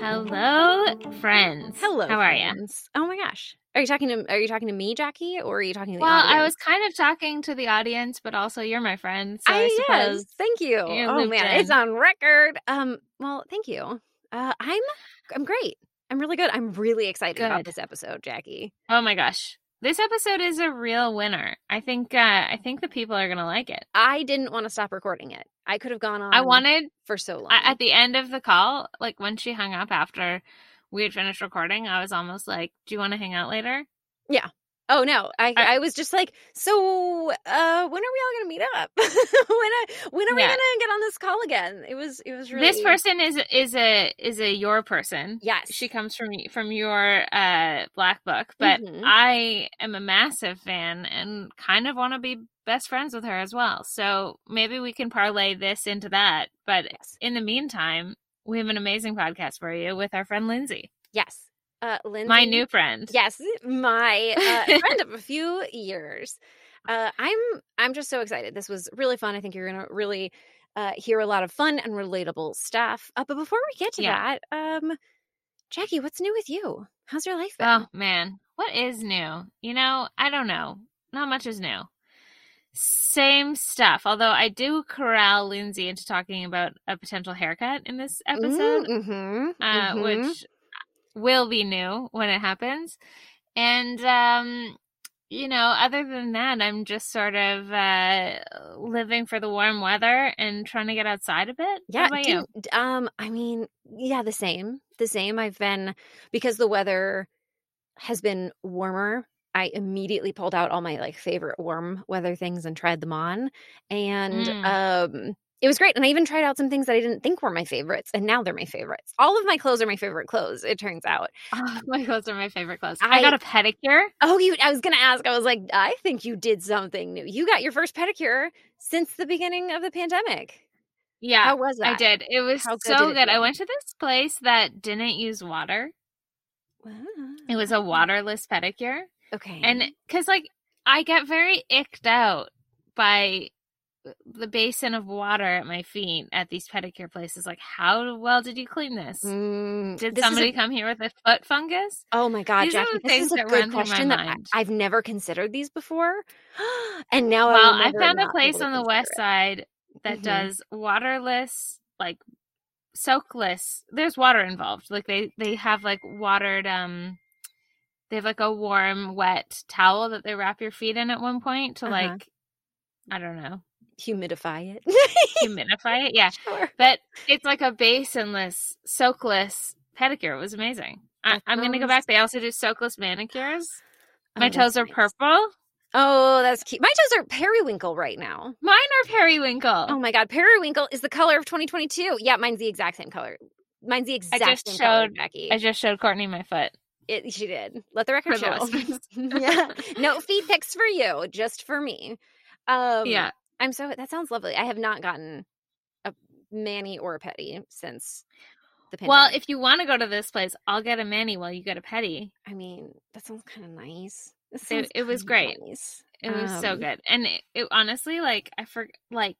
Hello, friends. Hello. How are you? Oh my gosh. Are you talking to Are you talking to me, Jackie, or are you talking to the Well, I was kind of talking to the audience, but also you're my friend, so I, I suppose. yes. Thank you. Oh man, it's on record. Um. Well, thank you. Uh, I'm I'm great. I'm really good. I'm really excited about this episode, Jackie. Oh my gosh, this episode is a real winner. I think. Uh, I think the people are gonna like it. I didn't want to stop recording it. I could have gone on. I wanted for so long. I, at the end of the call, like when she hung up after we had finished recording, I was almost like, "Do you want to hang out later?" Oh no, I, I- I was just like, so uh when are we all gonna meet up? when I, when are we gonna get on this call again? It was it was really This person is is a is a your person. Yes. She comes from from your uh black book, but Mhm. I am a massive fan and kind of want to be best friends with her as well. So maybe we can parlay this into that. But yes. in the meantime, we have an amazing podcast for you with our friend Lindsey, Yes. Uh Lindsey. my new friend. Yes, my uh, friend of a few years. Uh, I'm I'm just so excited. This was really fun. I think you're gonna really uh, hear a lot of fun and relatable stuff. Uh, but before we get to Yeah. that, um, Jackie, what's new with you? How's your life been? Oh man, what is new? You know, I don't know. Not much is new. Same stuff. Although I do corral Lindsey into talking about a potential haircut in this episode, mm-hmm, uh, which will be new when it happens. And um, you know, other than that, I'm just sort of uh, living for the warm weather and trying to get outside a bit. yeah. You? Um, I mean, yeah, the same, the same. I've been because the weather has been warmer. I immediately pulled out all my like favorite warm weather things and tried them on, and Mm. um, it was great. And I even tried out some things that I didn't think were my favorites, and now they're my favorites. All of my clothes are my favorite clothes. It turns out. Oh, my clothes are my favorite clothes. I, I- got a pedicure. Oh, you! I was gonna ask. I was like, I think you did something new. You got your first pedicure since the beginning of the pandemic. Yeah, How was that? I did. It was How so good. I went to this place that didn't use water. Wow. It was a waterless pedicure. Okay. And because, like, I get very icked out by the basin of water at my feet at these pedicure places. Like, how well did you clean this? Mm, Did this is a- somebody come here with a foot fungus? Oh my God, These Jackie, this is a good run through my question that I, mind. I've never considered these before, and now well, I, I found a place on the west it. side that Mhm. does waterless, like soakless. There's water involved. Like they they have like watered um they have like a warm wet towel that they wrap your feet in at one point to Uh-huh. like I don't know, humidify it. humidify it. Yeah. sure. But it's like a basinless, soakless pedicure. It was amazing. I, I'm gonna go back. They also do soakless manicures. Oh, My that's toes are nice. purple. Oh, that's cute. My toes are periwinkle right now. Mine are periwinkle. Oh my God, periwinkle is the color of 2022. Yeah, mine's the exact same color. Mine's the exact I just same color, showed- Jackie. I just showed Courtney my foot. It, she did. Let the record For show. yeah. No feet pics for you, just for me. Um, yeah. I'm so that sounds lovely. I have not gotten a mani or a pedi since the pandemic. Well, if you want to go to this place, I'll get a mani while you get a pedi. I mean, that sounds kind of nice. It- it was great. nice. It was so Um, good, and it, it honestly, like I for like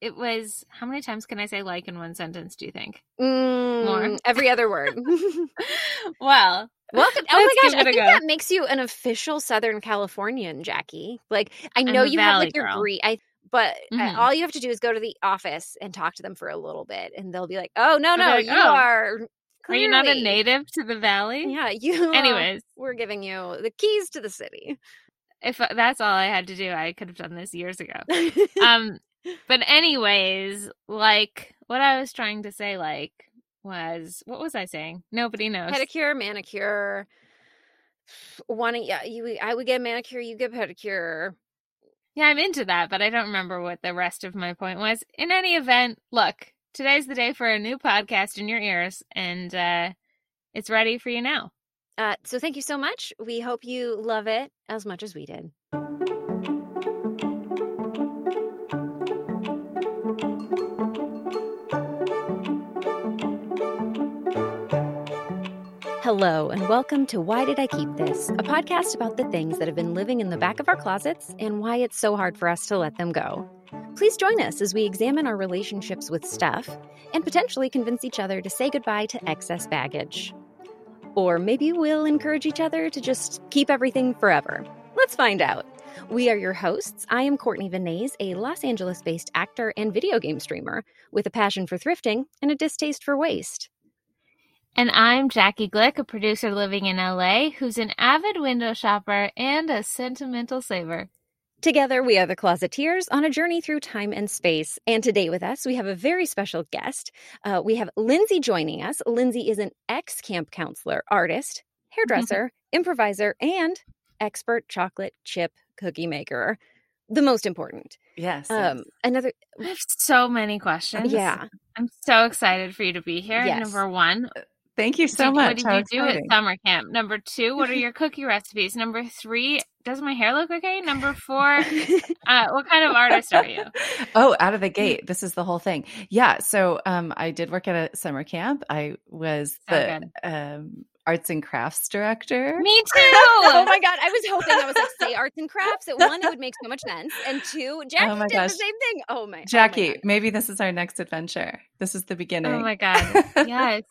it was. How many times can I say like in one sentence? Do you think? Mm, every other word. well, Welcome. Oh my gosh, I think go. that makes you an official Southern Californian, Jackie. Like I know you have like your girl. I but uh, Mhm. all you have to do is go to the office and talk to them for a little bit, and they'll be like, "Oh no, no, like, you "Oh, are." are you not a native to the valley? Yeah, you. are. Anyways, we're giving you the keys to the city. if uh, that's all I had to do, I could have done this years ago. um, but anyways, like what I was trying to say, like was what was I saying? Nobody knows. pedicure, manicure. One, yeah, you. I would get manicure. You get pedicure. Yeah, I'm into that, but I don't remember what the rest of my point was. In any event, look, today's the day for a new podcast in your ears, and uh, it's ready for you now. Uh, so thank you so much. We hope you love it as much as we did. Hello, and welcome to Why Did I Keep This? A podcast about the things that have been living in the back of our closets and why it's so hard for us to let them go. Please join us as we examine our relationships with stuff and potentially convince each other to say goodbye to excess baggage. Or maybe we'll encourage each other to just keep everything forever. Let's find out. We are your hosts. I am Courtney Vinays, a Los Angeles based actor and video game streamer with a passion for thrifting and a distaste for waste. And I'm Jackie Glick, a producer living in LA who's an avid window shopper and a sentimental saver. Together, we are the Closeteers on a journey through time and space. And today with us, we have a very special guest. Uh, we have Lindsey joining us. Lindsey is an ex camp counselor, artist, hairdresser, improviser, and expert chocolate chip cookie maker. The most important. Yes. Um, yes. another. I have so many questions. Yeah. I'm so excited for you to be here. Yes. Number one, Thank you so did- much. What did How you do at summer camp? Number two, what are your cookie recipes? Number three, does my hair look okay? Number four, uh, what kind of artist are you? Oh, out of the gate. This is the whole thing. Yeah. So um I did work at a summer camp. I was So the um arts and crafts director. Me too. oh my god! I was hoping I was like say arts and crafts. At one, it would make so much sense, and two, Jackie Oh my did gosh. the same thing. Oh my, oh my Jackie, God. maybe this is our next adventure. This is the beginning. Oh my god. Yes.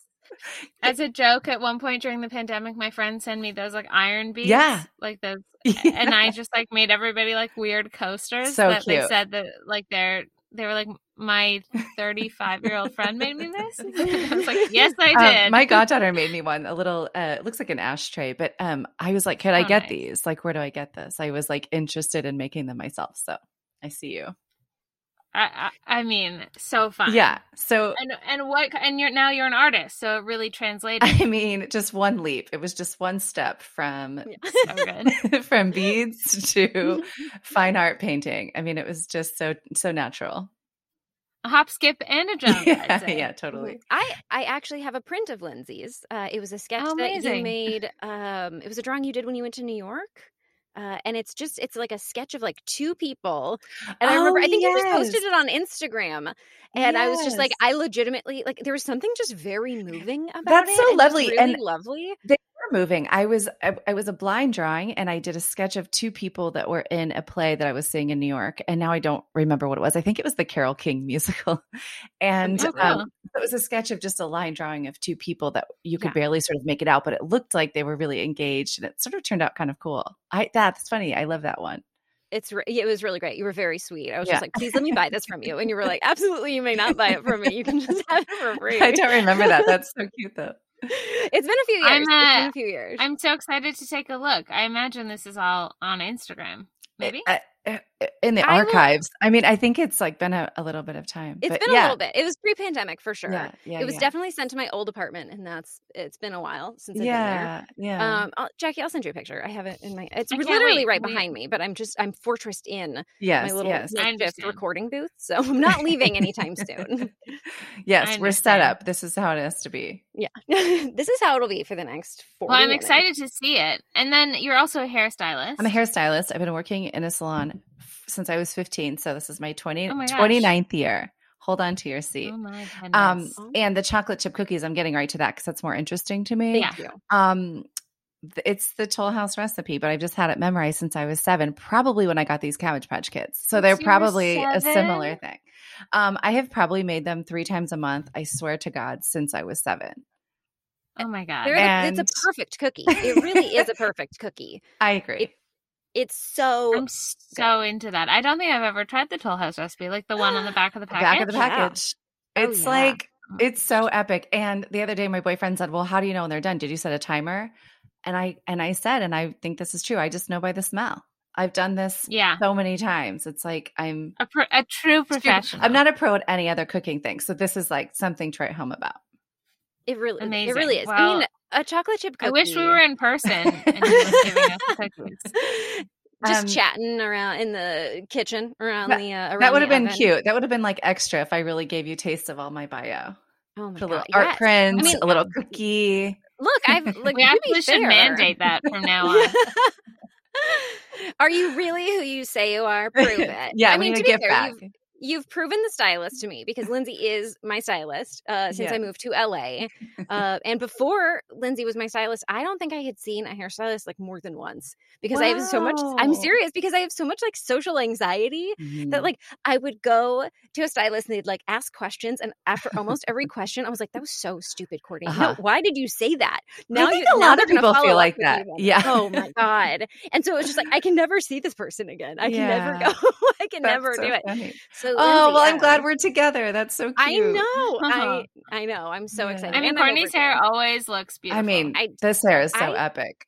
As a joke, at one point during the pandemic, my friend sent me those like iron beads. Yeah. Like those Yeah. and I just like made everybody like weird coasters So that they said that like they're they were like my 35 year old friend made me this. I was like, yes, I Um, did. my goddaughter made me one, a little uh it looks like an ashtray, but um I was like, could I Oh, get nice. these? Like, where do I get this? I was like interested in making them myself. So I see you. I, I, I mean, so fun. Yeah. So And and what and you're now you're an artist, so it really translated. I mean, just one leap. It was just one step from so from beads to fine art painting. I mean, it was just so so natural. A hop, skip, and a jump. Yeah, yeah, totally. I I actually have a print of Lindsey's. Uh, it was a sketch Oh, that you made. Um, it was a drawing you did when you went to New York. Uh, and it's just it's like a sketch of like two people and i remember Oh, i think you just posted it on instagram and i was just like i legitimately like there was something just very moving about That's it so and lovely, really and- lovely. They moving. I was I, I was a blind drawing, and I did a sketch of two people that were in a play that I was seeing in New York, and now I don't remember what it was. I think it was the Carole King musical, and Oh, um, it was a sketch of just a line drawing of two people that you could Yeah. barely sort of make it out, but it looked like they were really engaged, and it sort of turned out kind of cool. I that's funny. I love that one. it's it was really great you were very sweet i was Yeah. just like please let me buy this from you and you were like absolutely you may not buy it from me you can just have it for free I don't remember that. That's so cute though. It's been a few years I'm, it's been uh, a few years I'm so excited to take a look. I imagine this is all on Instagram. Maybe. Uh, uh, in the I will- archives. I mean, I think it's like been a, a little bit of time. It's but been yeah, a little bit. It was pre-pandemic for sure. Yeah, yeah, it was yeah. definitely sent to my old apartment, and that's it's been a while since I've been there. yeah, yeah. Um, I'll, Jackie, I'll send you a picture. I have it in my. It's literally wait. right We- behind me, but I'm just I'm fortressed in yes, my little yes, I makeshift understand. recording booth, so I'm not leaving anytime soon. yes. I We're set up. This is how it has to be. yeah, this is how it'll be for the next. 40 well, I'm minutes. excited to see it. And then you're also a hairstylist. I'm a hairstylist. I've been working in a salon f- since I was 15, so this is my 20, Oh my 29th year. Hold on to your seat. Oh my goodness. um, and the chocolate chip cookies. I'm getting right to that because that's more interesting to me. Thank you. Um, it's the Toll House recipe, but I've just had it memorized since I was seven, probably when I got these Cabbage Patch Kids. So they're you were probably a similar thing. Um, I have probably made them three times a month. I swear to God, since I was seven. oh my god. They're the- it's a perfect cookie. It really is a perfect cookie. I agree. It's so I'm so into that. I don't think I've ever tried the Toll House recipe, like the one on the back of the package. Back of the Yeah. package. Oh, It's yeah. like mm. it's so epic. And the other day, my boyfriend said, "Well, how do you know when they're done? Did you set a timer?" And I and I said, and I think this is true. I just know by the smell. I've done this Yeah, so many times. It's like I'm a, pro- a true professional. I'm not a pro at any other cooking thing. So this is like something to write home about. it really Amazing. it really is. I mean, a chocolate chip cookie. I wish we were in person and giving us cookies. just Um, chatting around in the kitchen around That- the uh, around That would have been oven. cute. That would have been like extra if I really gave you taste of all my bio. Oh my a little art print, mean, a little cookie. Look, I've like we actually should fair- mandate that from now on. are you really who you say you are? Prove it. yeah, I mean, need to be fair, back. you've, you've proven the stylist to me because Lindsey is my stylist uh, since Yeah. I moved to LA. Uh, and before Lindsey was my stylist, I don't think I had seen a hairstylist like more than once because I have so much. I'm serious because I have so much like social anxiety Mhm. that like I would go to a stylist and they'd like ask questions, and after almost every question, I was like, "That was so stupid, Courtney. Uh-huh. No, why did you say that?" I think you, a now lot of people feel like that. Yeah. Oh my god. And so it was just like I can never see this person again. I can never go. I can That's never so do it. funny. So Oh Lindsey, well, I'm glad we're together. That's so cute. I know. Uh-huh. I I know. I'm so Yeah. excited. I mean, And Courtney's hair always looks beautiful. I mean, I- this hair is so I- epic.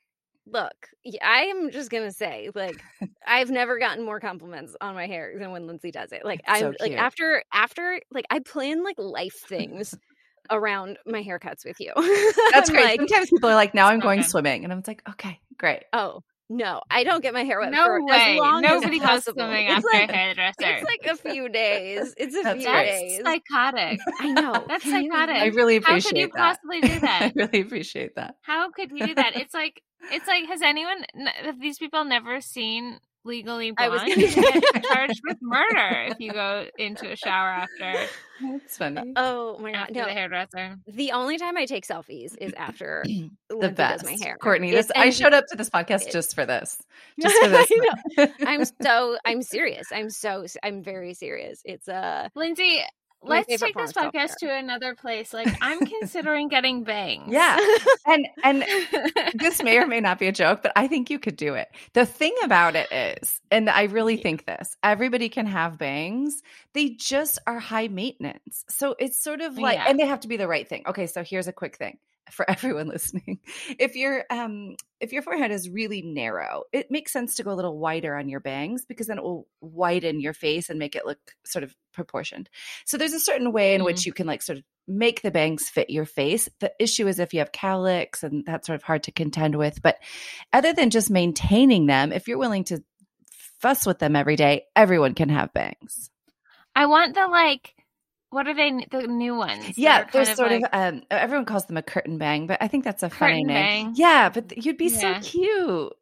Look, I am just gonna say, like, I've never gotten more compliments on my hair than when Lindsey does it. Like, I'm like after after like I plan like life things around my haircuts with you. That's great. like, Sometimes people are like, "Now I'm going Okay. swimming," and I'm like, "Okay, great." oh no, I don't get my hair wet no for way. as long Nobody as goes possible. swimming it's after like, a hairdresser. It's like a few days. It's a That's few great. days. That's psychotic. I know. That's Can you psychotic. I imagine? really How could appreciate you that. possibly do that? I really appreciate that. How could you do that? It's like it's like has anyone have these people never seen Legally I was gonna You get charged with murder if you go into a shower after That's funny. Oh my god. after No. the hairdresser. The only time I take selfies is after the Lindsey best, does my hair. Courtney. It's- This I showed up to this podcast it- just for this. Just for this. I I'm so I'm serious. I'm so I'm very serious. It's uh Lindsey, My let's take this podcast to another place. Like I'm considering getting bangs. yeah, and and this may or may not be a joke, but I think you could do it. The thing about it is, and I really think this, everybody can have bangs. They just are high maintenance. So it's sort of like, Yeah. and they have to be the right thing. Okay, so here's a quick thing for everyone listening. If your um if your forehead is really narrow, it makes sense to go a little wider on your bangs because then it will widen your face and make it look sort of proportioned. So there's a certain way in which you can like sort of make the bangs fit your face. The issue is if you have cowlicks and that's sort of hard to contend with. But other than just maintaining them, if you're willing to fuss with them every day, everyone can have bangs. I want the like what are they the new ones? Yeah, they're sort like, of um everyone calls them a curtain bang, but I think that's a funny Curtain name. Yeah, but you'd be Yeah. so cute.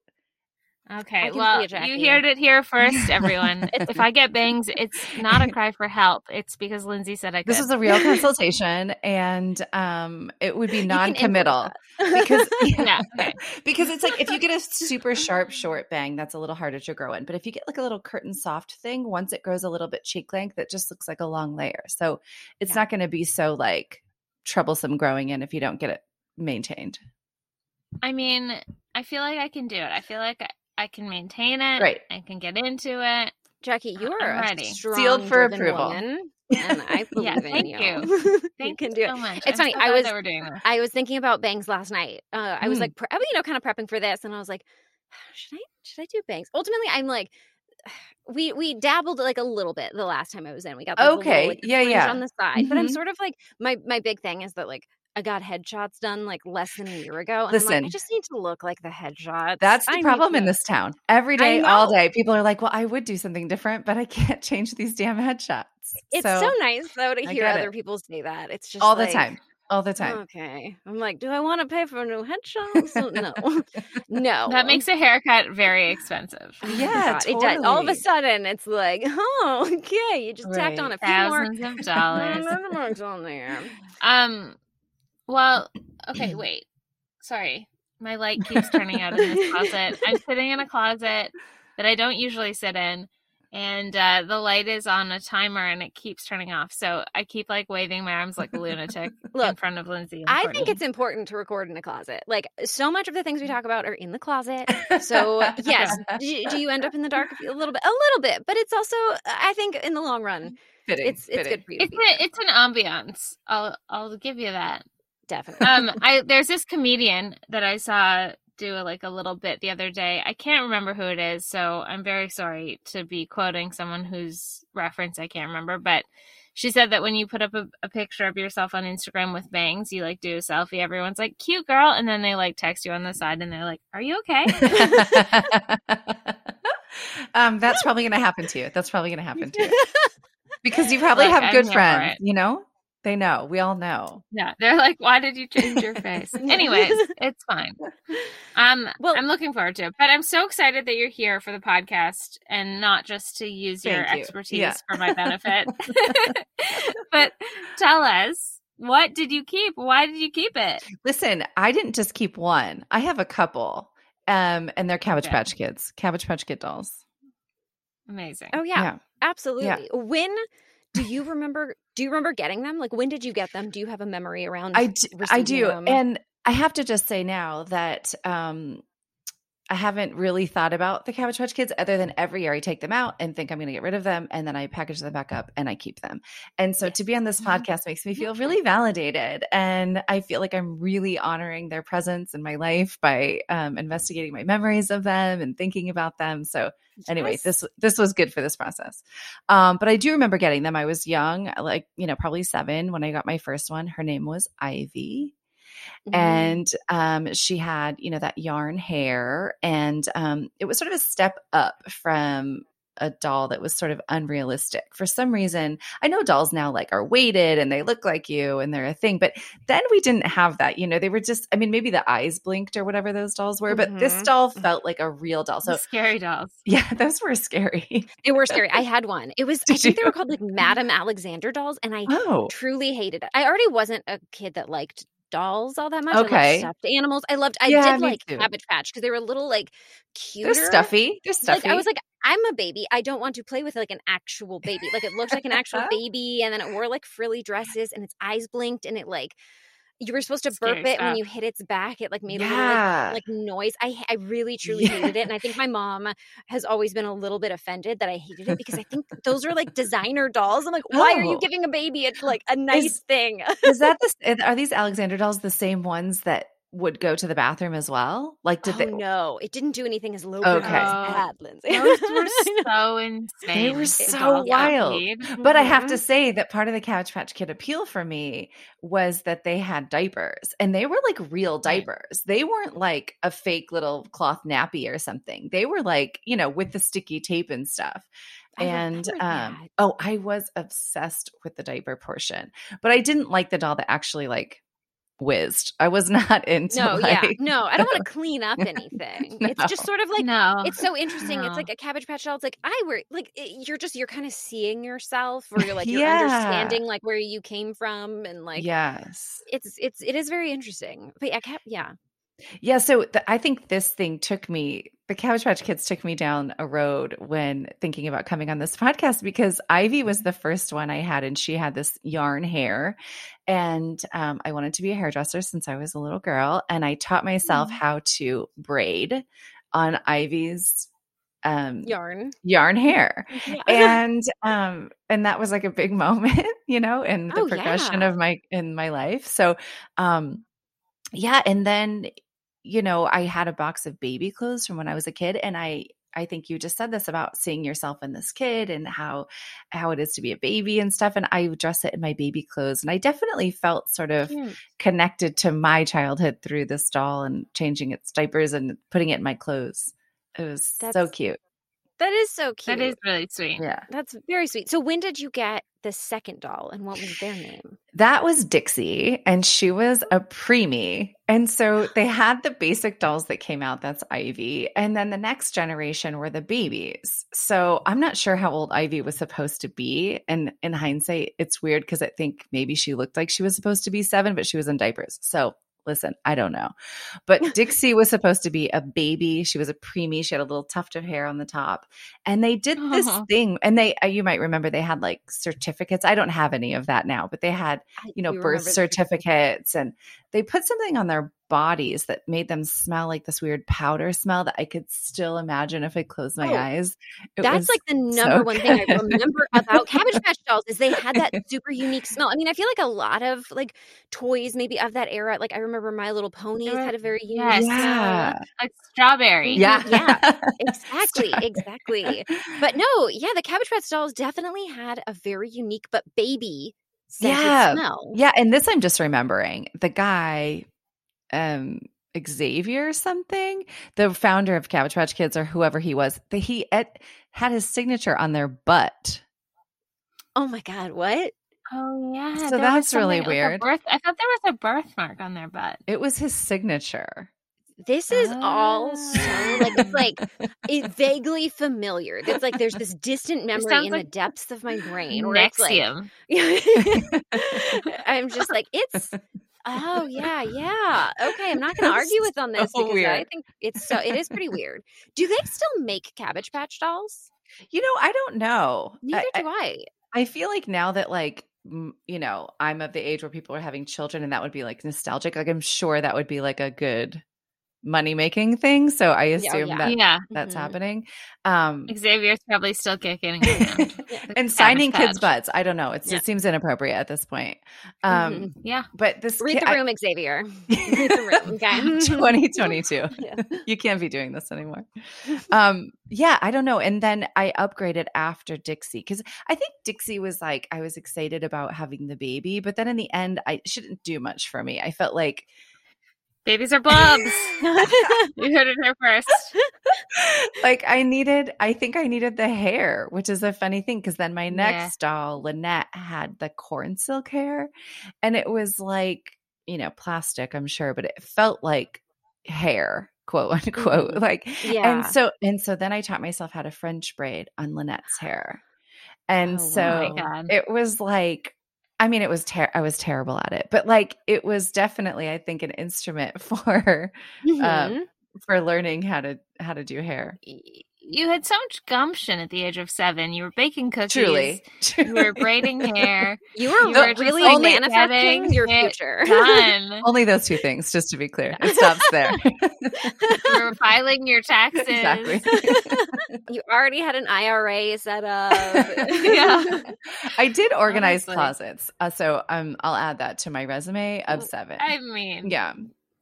Okay, well, you heard it here first, everyone. if I get bangs, it's not a cry for help. It's because Lindsey said I could. This is a real consultation and um it would be You can input non-committal that. because Yeah, okay. because it's like if you get a super sharp short bang that's a little harder to grow in but if you get like a little curtain soft thing once it grows a little bit cheek length it just looks like a long layer so it's Yeah. not going to be so like troublesome growing in if you don't get it maintained I mean, I feel like I can do it. I feel like I, I can maintain it. Right. I can get into it. Jackie, you I'm are ready. a strong, Sealed for approval. woman, and I believe Yeah, in thank you. you. you Thank can you do it. much. It's I'm funny, so I was- that we're doing this. I was thinking about bangs last night. Uh, I was Mm. like, pre- you know, kind of prepping for this, and I was like, should I should I do bangs? Ultimately, I'm like, we we dabbled like a little bit the last time I was in. We got like, a little, Okay. like, Yeah, yeah. on the side, but I'm Mhm. sort of like my my big thing is that like. I got headshots done like less than a year ago. And I'm Listen. like, I just need to look like the headshots. that's the need problem in this town every day all day people are like well i would do something different but i can't change these damn headshots It's so, nice though to hear other it. people say that. It's just all the time all the time Okay. I'm like, do I want to pay for a new headshot? no. no. That makes a haircut very expensive. Oh my Yeah, it does. All of a sudden, it's like, oh, okay. You just tacked on a few more Thousands of dollars. marks on there. Um, well, okay, wait. Sorry. My light keeps turning out in this closet. I'm sitting in a closet that I don't usually sit in, and uh, the light is on a timer and it keeps turning off. So I keep like waving my arms like a lunatic in front of Lindsey. and I think it's important to record in a closet. Like, so much of the things we talk about are in the closet. So, yes, do, do you end up in the dark a little bit? A little bit, but it's also, I think, in the long run, fitting, it's it's good for you. it's a, it's an ambiance. I'll I'll give you that. Definitely. um i there's this comedian that i saw do a, like a little bit the other day i can't remember who it is so i'm very sorry to be quoting someone whose reference i can't remember but she said that when you put up a, a picture of yourself on instagram with bangs you like do a selfie everyone's like cute girl and then they like text you on the side and they're like are you okay um, that's probably going to happen to you. That's probably going to happen to you because you probably have good friends. You know, They know. We all know. Yeah, they're like, "Why did you change your face?" Anyways, it's fine. Um, Well- I'm looking forward to it, but I'm so excited that you're here for the podcast and not just to use your you. expertise Yeah. for my benefit. but tell us, what did you keep? Why did you keep it? Listen, I didn't just keep one. I have a couple. Um, and they're Cabbage Okay. Patch Kids, Cabbage Patch Kid dolls. Amazing. Oh yeah, absolutely. Yeah. When do you remember? Do you remember getting them? Like when did you get them? Do you have a memory around? I do, I do. them? And I have to just say now that um I haven't really thought about the Cabbage Patch Kids other than every year I take them out and think I'm going to get rid of them and then I package them back up and I keep them. And so to be on this podcast makes me feel really validated and I feel like I'm really honoring their presence in my life by um, investigating my memories of them and thinking about them. So anyway Yes. this this was good for this process um but i do remember getting them i was young like you know probably seven when i got my first one her name was ivy Mhm. and um she had you know that yarn hair and um it was sort of a step up from a doll that was sort of unrealistic for some reason i know dolls now like are weighted and they look like you and they're a thing but then we didn't have that you know they were just i mean maybe the eyes blinked or whatever those dolls were but this Mhm. doll felt like a real doll so scary dolls. yeah, those were scary. They were scary. I had one. It was. I Did think they were called like Madame Alexander dolls, and I Oh, truly hated it. I already wasn't a kid that liked dolls all that much. Okay. stuffed animals. I loved. I Yeah, did like too. Cabbage Patch because they were a little like cuter. they're stuffy. They're stuffy. Like I was like, I'm a baby. I don't want to play with like an actual baby. Like it looked like an actual baby, and then it wore like frilly dresses, and its eyes blinked, and it like you were supposed to burp it when you hit its back. It like made a little like, like noise. I I really truly hated it, and I think my mom has always been a little bit offended that I hated it because I think those are like designer dolls. I'm like, why are you Oh. giving a baby it's like a nice thing? Is that the? Are these Alexander dolls the same ones that would go to the bathroom as well? Like, did oh they? no, it didn't do anything as lucrative Okay. as Oh, that, Lindsey. Those were so insane. They were so dolls wild. made. But I have to Mhm. say that part of the Cabbage Patch Kid appeal for me was that they had diapers and they were like real diapers. They weren't like a fake little cloth nappy or something. They were like, you know, with the sticky tape and stuff. I and um oh, I was obsessed with the diaper portion. But I didn't like the doll that actually like whizzed. I was not into No, like yeah, no, I don't want to clean up anything. It's just sort of like no, it's so interesting. It's like a cabbage patch doll. It's like I were like it, you're just you're kind of seeing yourself, or you're like you're Yeah. understanding like where you came from, and like yes. it's it's it is very interesting. But I kept yeah. Yeah, so th- I think this thing took me, the Cabbage Patch Kids took me down a road when thinking about coming on this podcast because Ivy was the first one I had, and she had this yarn hair. And um, I wanted to be a hairdresser since I was a little girl. And I taught myself Mhm. how to braid on Ivy's um, Yarn. yarn hair Yeah. and um and that was like a big moment you know in the Oh, progression yeah. of my in my life so um yeah and then you know i had a box of baby clothes from when i was a kid and i i think you just said this about seeing yourself in this kid and how how it is to be a baby and stuff and i dress it in my baby clothes and i definitely felt sort of Cute. connected to my childhood through this doll and changing its diapers and putting it in my clothes it was so cute That is so cute. that is really sweet. yeah That's very sweet. So when did you get the second doll, and what was their name? That was Dixie, and she was a oh. preemie. And so they had the basic dolls that came out. That's Ivy. And then the next generation were the babies. So I'm not sure how old Ivy was supposed to be. And in hindsight, it's weird because I think maybe she looked like she was supposed to be seven, but she was in diapers. So listen, I don't know. But Dixie was supposed to be a baby. She was a preemie. She had a little tuft of hair on the top. And they did this Aw. thing. And they, uh, you might remember, they had like certificates. I don't have any of that now, but they had you know, do birth certificates and they put something on their bodies that made them smell like this weird powder smell that I could still imagine if I closed my Oh, eyes. It That's like the so number one thing I remember about Cabbage Patch dolls is they had that super unique smell. I mean, I feel like a lot of like toys maybe of that era, like I remember My Little Ponies had a very unique Yes. smell. yeah. Like strawberry. Mm-hmm. Yeah. Yeah, Exactly, Sorry. exactly. But no, yeah, the Cabbage Patch dolls definitely had a very unique but baby Yeah. smell. Yeah, and this I'm just remembering. The guy um Xavier something, the founder of Cabbage Patch Kids or whoever he was, that he et, had his signature on their butt. Oh my god, what? Oh yeah. So there that's really something- like a weird. birth, I thought there was a birthmark on their butt. It was his signature. This is all so like it's like Ah. it vaguely familiar. It's like there's this distant memory sounds in the depths of my brain where it's like I'm just like it's oh yeah yeah okay I'm not going to argue with on this so because I think it's so it is pretty weird. Do they still make Cabbage Patch dolls? You know, I don't know. Neither I, do I. I feel like now that like you know, I'm of the age where people are having children and that would be like nostalgic. Like I'm sure that would be like a good money making thing. So I oh, assume yeah. that yeah. that's Mhm. happening. Um Xavier's probably still kicking around. And Cabbage signing kids' butts. I don't know. It's, Yeah. It seems inappropriate at this point. Um, Mhm. Yeah. But this Read kid- the I- room, Xavier. Read the room, okay? 2022. Yeah. You can't be doing this anymore. Um, yeah, I don't know. And then I upgraded after Dixie because I think Dixie was like, I was excited about having the baby, but then in the end, I she didn't do much for me. I felt like Babies are blobs. you heard it here first. like I needed, I think I needed the hair, which is a funny thing because then my Yeah. next doll, Lynette, had the corn silk hair, and it was like you know plastic, I'm sure, but it felt like hair, quote unquote. Mhm. Like, yeah. and so and so then I taught myself how to French braid on Lynette's hair, and Oh, so wow. my god. it was like. I mean, it was ter- I was terrible at it, but like it was definitely, I think, an instrument for um, for learning how to how to do hair. Y- you had so much gumption at the age of seven. You were baking cookies. Truly, You were braiding hair. you were you were just, really like, manifesting your future. Done. only those two things, just to be clear. It stops there. you were filing your taxes. exactly. you already had an IRA set up. Yeah. I did organize Honestly. closets, uh, so um, I'll add that to my resume of seven. I mean, yeah,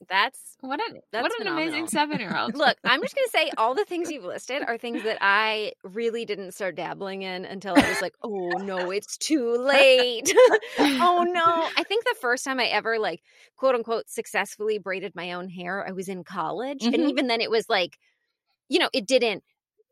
That's what an That's what an amazing seven year old. look, I'm just gonna say all the things you've listed are things that I really didn't start dabbling in until I was like, oh no, it's too late. oh no. I think the first time I ever like quote unquote successfully braided my own hair, I was in college. And Mhm. even then it was like, you know, it didn't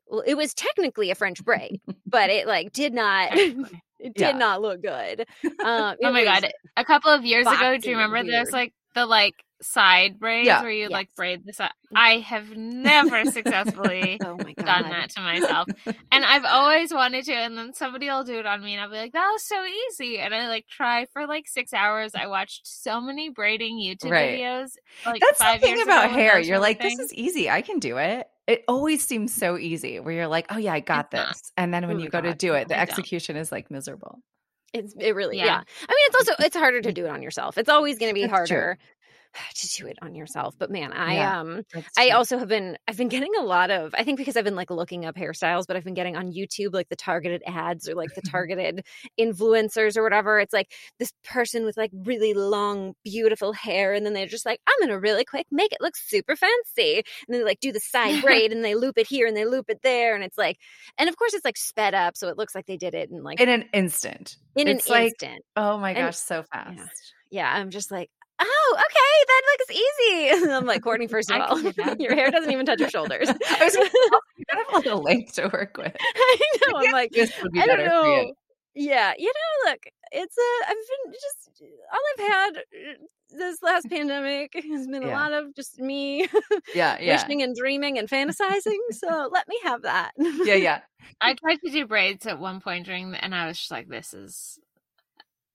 well, it was technically a French braid, but it like did not it did Yeah. not look good. Um, Oh my was- god! A couple of years ago, do you remember there's like the like side braids Yeah. where you like braid the side? Mm. I have never successfully Oh done that to myself, and I've always wanted to. And then somebody will do it on me, and I'll be like, "That was so easy." And I like try for like six hours. I watched so many braiding YouTube Right. videos. Like that's the thing years about hair. You're were like, this is easy. I can do it. It always seems so easy. Where you're like, oh yeah, I got It's not. this, and then when Oh you my go to do it, the I don't. execution is like miserable. It's it really yeah. Yeah. I mean, it's also it's harder to do it on yourself. It's always going to be That's true. harder to do it on yourself. But man, I Yeah. um I also have been I've been getting a lot of I think because I've been like looking up hairstyles, but I've been getting on YouTube like the targeted ads or like the targeted influencers or whatever. It's like this person with like really long, beautiful hair, and then they're just like, I'm gonna really quick make it look super fancy. And then they like do the side braid and they loop it here and they loop it there. And it's like and of course it's like sped up, so it looks like they did it in like in an instant. in an like- instant. Oh my And- gosh, so fast. yeah, I'm just like, oh, okay, that looks easy. And I'm like, Courtney, first of all, can do that. your hair doesn't even touch your shoulders. I was like, oh, you don't have a lot of length to work with. I know. I'm like, This would be I don't know. you. Yeah, you know, look, it's a. I've been just all I've had uh, this last pandemic has been a lot of just me Yeah, yeah, wishing and dreaming and fantasizing. So let me have that. yeah, yeah. I tried to do braids at one point during the, and I was just like, this is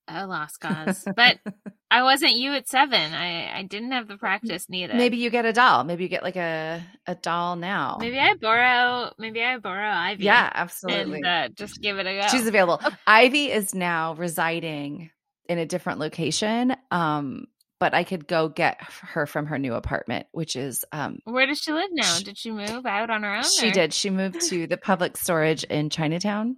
a lost cause. But I wasn't you at seven. I, I didn't have the practice needed. maybe you get a doll. Maybe you get like a a doll now. maybe I borrow maybe I borrow Ivy. Yeah, absolutely. And uh, just give it a go. She's available. Ivy is now residing in a different location. Um, but I could go get her from her new apartment, which is um Where does she live now? Sh- Did she move out on her own? she or- did. She moved to the public storage in Chinatown.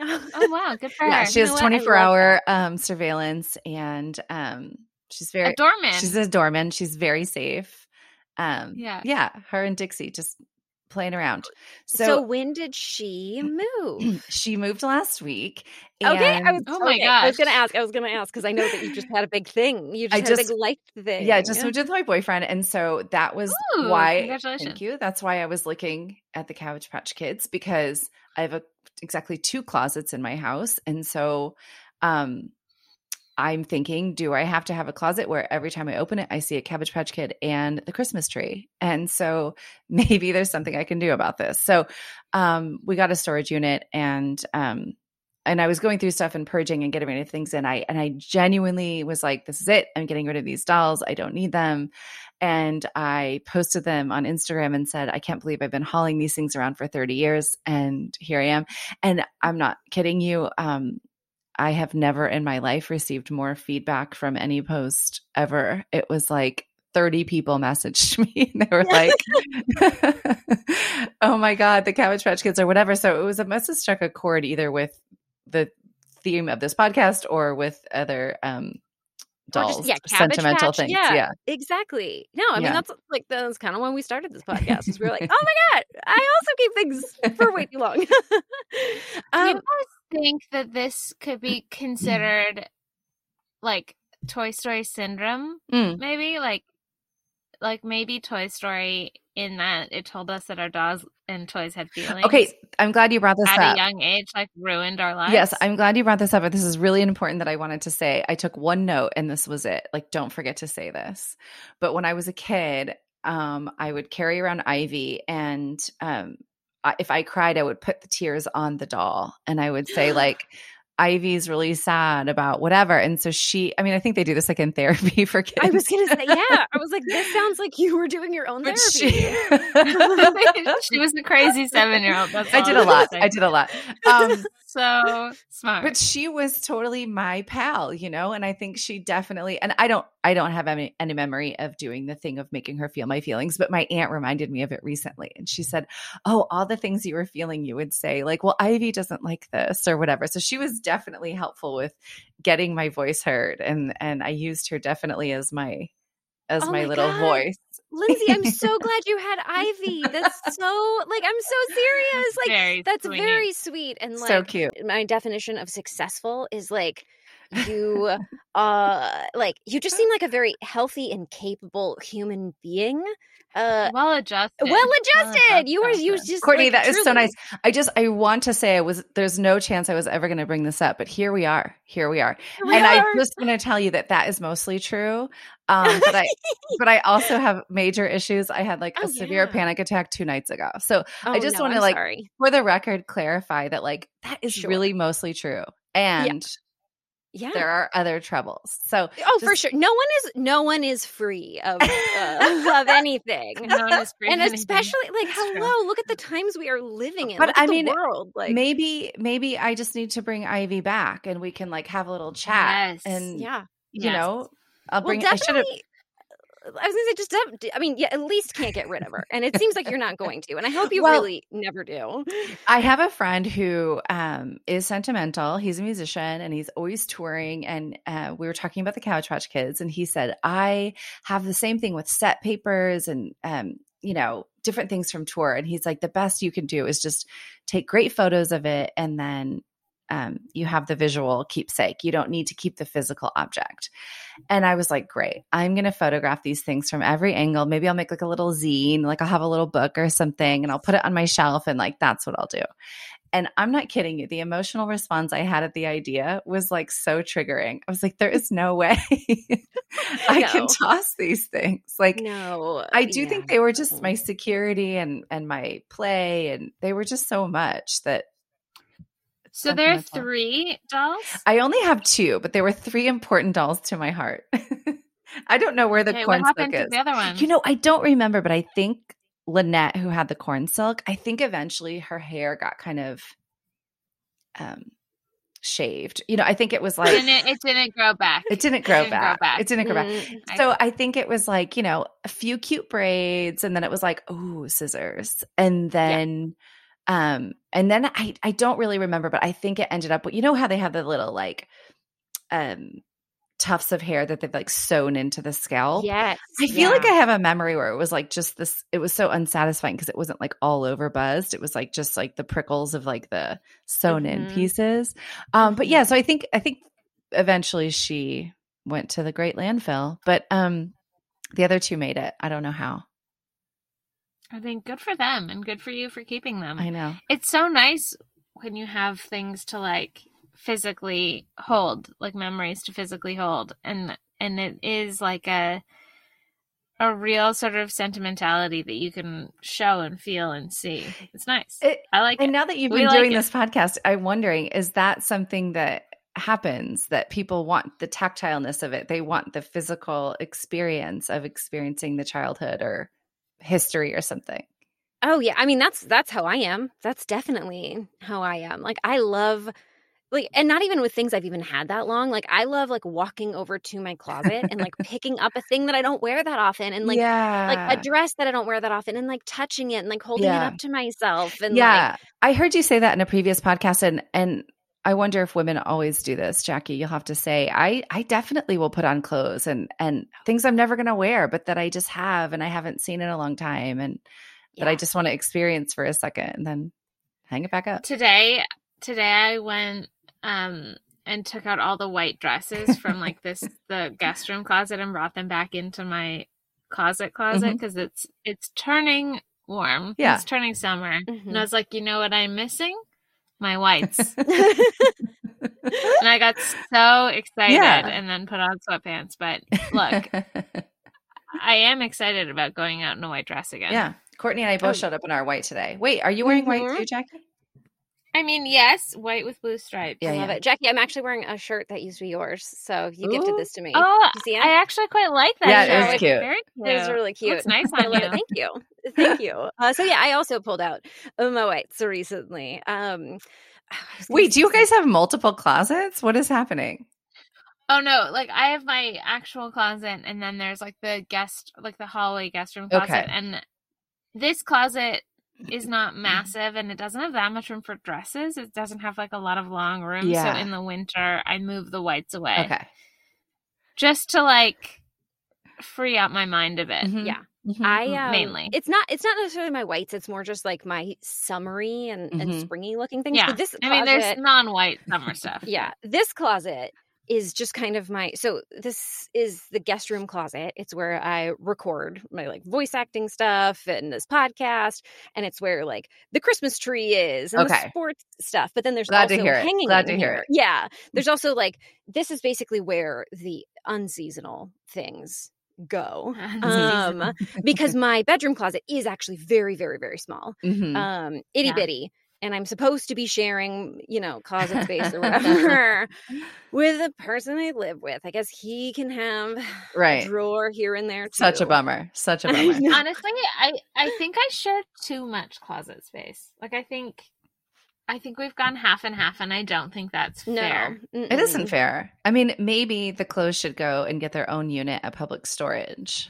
Oh wow, good for her. Yeah, her. she You has know 24 hour um surveillance and um she's very a doorman. she's a doorman. She's very safe. Um Yeah. yeah, her and Dixie just playing around. So, So, when did she move? she moved last week. Okay, I was. Oh my okay, I was gonna ask. I was gonna ask because I know that you just had a big thing. You just I had a just- big life thing. yeah, I just moved with my boyfriend, and so that was Ooh, why. congratulations. Thank you. That's why I was looking at the Cabbage Patch Kids because I have a, exactly two closets in my house, and so um, I'm thinking, do I have to have a closet where every time I open it, I see a Cabbage Patch Kid and the Christmas tree? And so maybe there's something I can do about this. So um, we got a storage unit and um, and I was going through stuff and purging and getting rid of things. And I and I genuinely was like, this is it. I'm getting rid of these dolls. I don't need them. And I posted them on Instagram and said, I can't believe I've been hauling these things around for 30 years. And here I am. And I'm not kidding you. Um, I have never in my life received more feedback from any post ever. It was like 30 people messaged me and they were like, oh my God, the Cabbage Patch Kids or whatever. So it was a must have struck a chord either with the theme of this podcast or with other um dolls, just, yeah, sentimental Patch, things. Yeah, Yeah. exactly. No, I mean Yeah. that's like that's kind of when we started this podcast. Is we were like, oh my god, I also keep things for way too long. Do you um, guys think that this could be considered like Toy Story syndrome? Mm. Maybe like like maybe Toy Story in that it told us that our dolls and toys had feelings. Okay, I'm glad you brought this at up. At a young age, like ruined our lives. Yes, I'm glad you brought this up. But this is really important that I wanted to say. I took one note and this was it. Like, don't forget to say this. But when I was a kid, um, I would carry around Ivy, and um, I, if I cried, I would put the tears on the doll, and I would say like. Ivy's really sad about whatever. And so she, I mean, I think they do this like in therapy for kids. I was gonna say, yeah. I was like, this sounds like you were doing your own but therapy. she, she was a crazy seven year old. I did a lot. I did a lot. Um, so smart. but she was totally my pal you know and i think she definitely and i don't i don't have any, any memory of doing the thing of making her feel my feelings but my aunt reminded me of it recently and she said oh all the things you were feeling you would say like well ivy doesn't like this or whatever so she was definitely helpful with getting my voice heard and and i used her definitely as my as Oh my, my little God. voice Lindsey, I'm so glad you had Ivy. That's so like I'm so serious. Like very that's sweet. very sweet and like so cute my definition of successful is like you uh like you just seem like a very healthy and capable human being uh well adjusted. well adjusted you were you just Courtney, like, that is so nice. I just I want to say I was there's no chance I was ever going to bring this up, but here we are. Here we are. Here we and I are. just want to tell you that that is mostly true. Um, but I but I also have major issues. I had like a Oh, severe yeah. panic attack 2 nights ago. So oh, just no, wanna, like, sorry. for the record clarify that like that is Sure. really mostly true. And yeah there are other troubles. So oh for sure no one is no one is free of uh, of anything No one is free of and anything. especially like It's true. hello look at the times we are living in But Look I the mean, world like maybe maybe I just need to bring Ivy back and we can like have a little chat Yes. and yeah you Yes. know I'll well bring I should have definitely I was gonna say just def- I mean yeah at least can't get rid of her and it seems like you're not going to and I hope you Well- really never do I have a friend who um, is sentimental. He's a musician and he's always touring. And uh, we were talking about the Couch Patch Kids, and he said, I have the same thing with set papers and, um, you know, different things from tour. And he's like, the best you can do is just take great photos of it and then um, you have the visual keepsake. You don't need to keep the physical object. And I was like, great. I'm going to photograph these things from every angle. Maybe I'll make like a little zine, like I'll have a little book or something and I'll put it on my shelf and like that's what I'll do. And I'm not kidding you. The emotional response I had at the idea was like so triggering. I was like, there is no way I can toss these things. Like, no I do yeah. think they were just my security and and my play, and they were just so much that So there are three dolls. I only have two, but there were three important dolls to my heart. I don't know where the Okay, corn silk is. the other one? You know, I don't remember, but I think Lynette, who had the corn silk, I think eventually her hair got kind of um shaved. You know, I think it was like didn't, it didn't grow back. it didn't grow, didn't grow back. back. It didn't grow back. Mm, I- So I think it was like, you know, a few cute braids and then it was like, ooh, scissors. And then um and then I I don't really remember, but I think it ended up But you know how they have the little like um tufts of hair that they've like sewn into the scalp? yes I feel like. I have a memory where it was like just this it was so unsatisfying because it wasn't like all over buzzed. It was like just like the prickles of like the sewn in Mhm. pieces. Um but yeah, Mhm. so I think I think eventually she went to the great landfill, but um the other two made it. I don't know how. I think good for them and good for you for keeping them. I know. It's so nice when you have things to like physically hold, like memories to physically hold. And and it is like a a real sort of sentimentality that you can show and feel and see. It's nice. It- I like it. and it. now that you've We been like doing it. this podcast, I'm wondering is that something that happens that people want the tactileness of it? They want the physical experience of experiencing the childhood or history or something. Oh yeah, I mean that's that's how I am. That's definitely how I am. Like I love like and not even with things I've even had that long. Like I love like walking over to my closet and like picking up a thing that I don't wear that often and like yeah. like a dress that I don't wear that often and like touching it and like holding Yeah. it up to myself and yeah. I heard you say that in a previous podcast and and I wonder if women always do this, Jackie. You'll have to say, I I definitely will put on clothes and and things I'm never gonna wear, but that I just have and I haven't seen in a long time and that I just want to experience for a second and then hang it back up. today today I went um and took out all the white dresses from like this the guest room closet and brought them back into my closet closet because it's it's turning warm. Yeah. It's turning summer. Mhm. And I was like, you know what I'm missing? My whites. and Mm-hmm. I got so excited Yeah. and then put on sweatpants. But look, I am excited about going out in a white dress again. yeah. Courtney and I both Oh. showed up in our white today. Wait, are you wearing white Mhm. too, Jackie? I mean, yes, white with blue stripes. Yeah, I love yeah. it. Jackie, I'm actually wearing a shirt that used to be yours. So you gifted this to me. Oh, you see? I actually quite like that. Yeah, it was shirt. cute. Very cute. It was really cute. It's nice I love it. Thank you. Thank you. Uh, so yeah, I also pulled out my whites recently. Um, I was gonna Wait, do you guys have multiple closets? What is happening? Oh no, like I have my actual closet and then there's like the guest like the hallway guest room closet Okay. and this closet is not massive and it doesn't have that much room for dresses. It doesn't have like a lot of long room. Yeah. So in the winter I move the whites away. Okay. Just to like free up my mind a bit. Mhm. Yeah. Mhm. I um, Mainly. It's not. It's not necessarily my whites. It's more just like my summery and, and Mhm. springy looking things. Yeah. But this I mean there's non white summer stuff. yeah this closet is just kind of my so this is the guest room closet it's where i record my like voice acting stuff and this podcast and it's where like the christmas tree is and Okay. the sports stuff but then there's Glad to also hear it. hanging Glad to hear here. it. yeah there's also like this is basically where the unseasonal things go um because my bedroom closet is actually very very very small Mhm. um itty Yeah. bitty and i'm supposed to be sharing you know closet space or whatever with the person i live with i guess he can have Right. a drawer here and there too. Such a bummer. Such a I bummer. know. Honestly, I I think I share too much closet space. Like I think I think we've gone half and half and I don't think that's no fair. It isn't fair. I mean, maybe the clothes should go and get their own unit at public storage.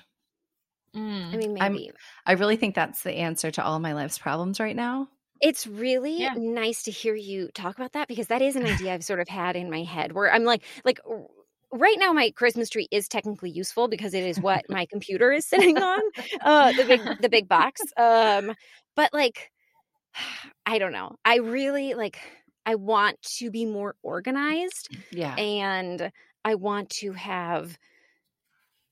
Mm. i mean I'm- maybe I really think that's the answer to all my life's problems right now. It's really Yeah. nice to hear you talk about that because that is an idea i've sort of had in my head where i'm like like r- right now my christmas tree is technically useful because it is what my computer is sitting on uh the big the big box um but like i don't know i really like i want to be more organized Yeah. and i want to have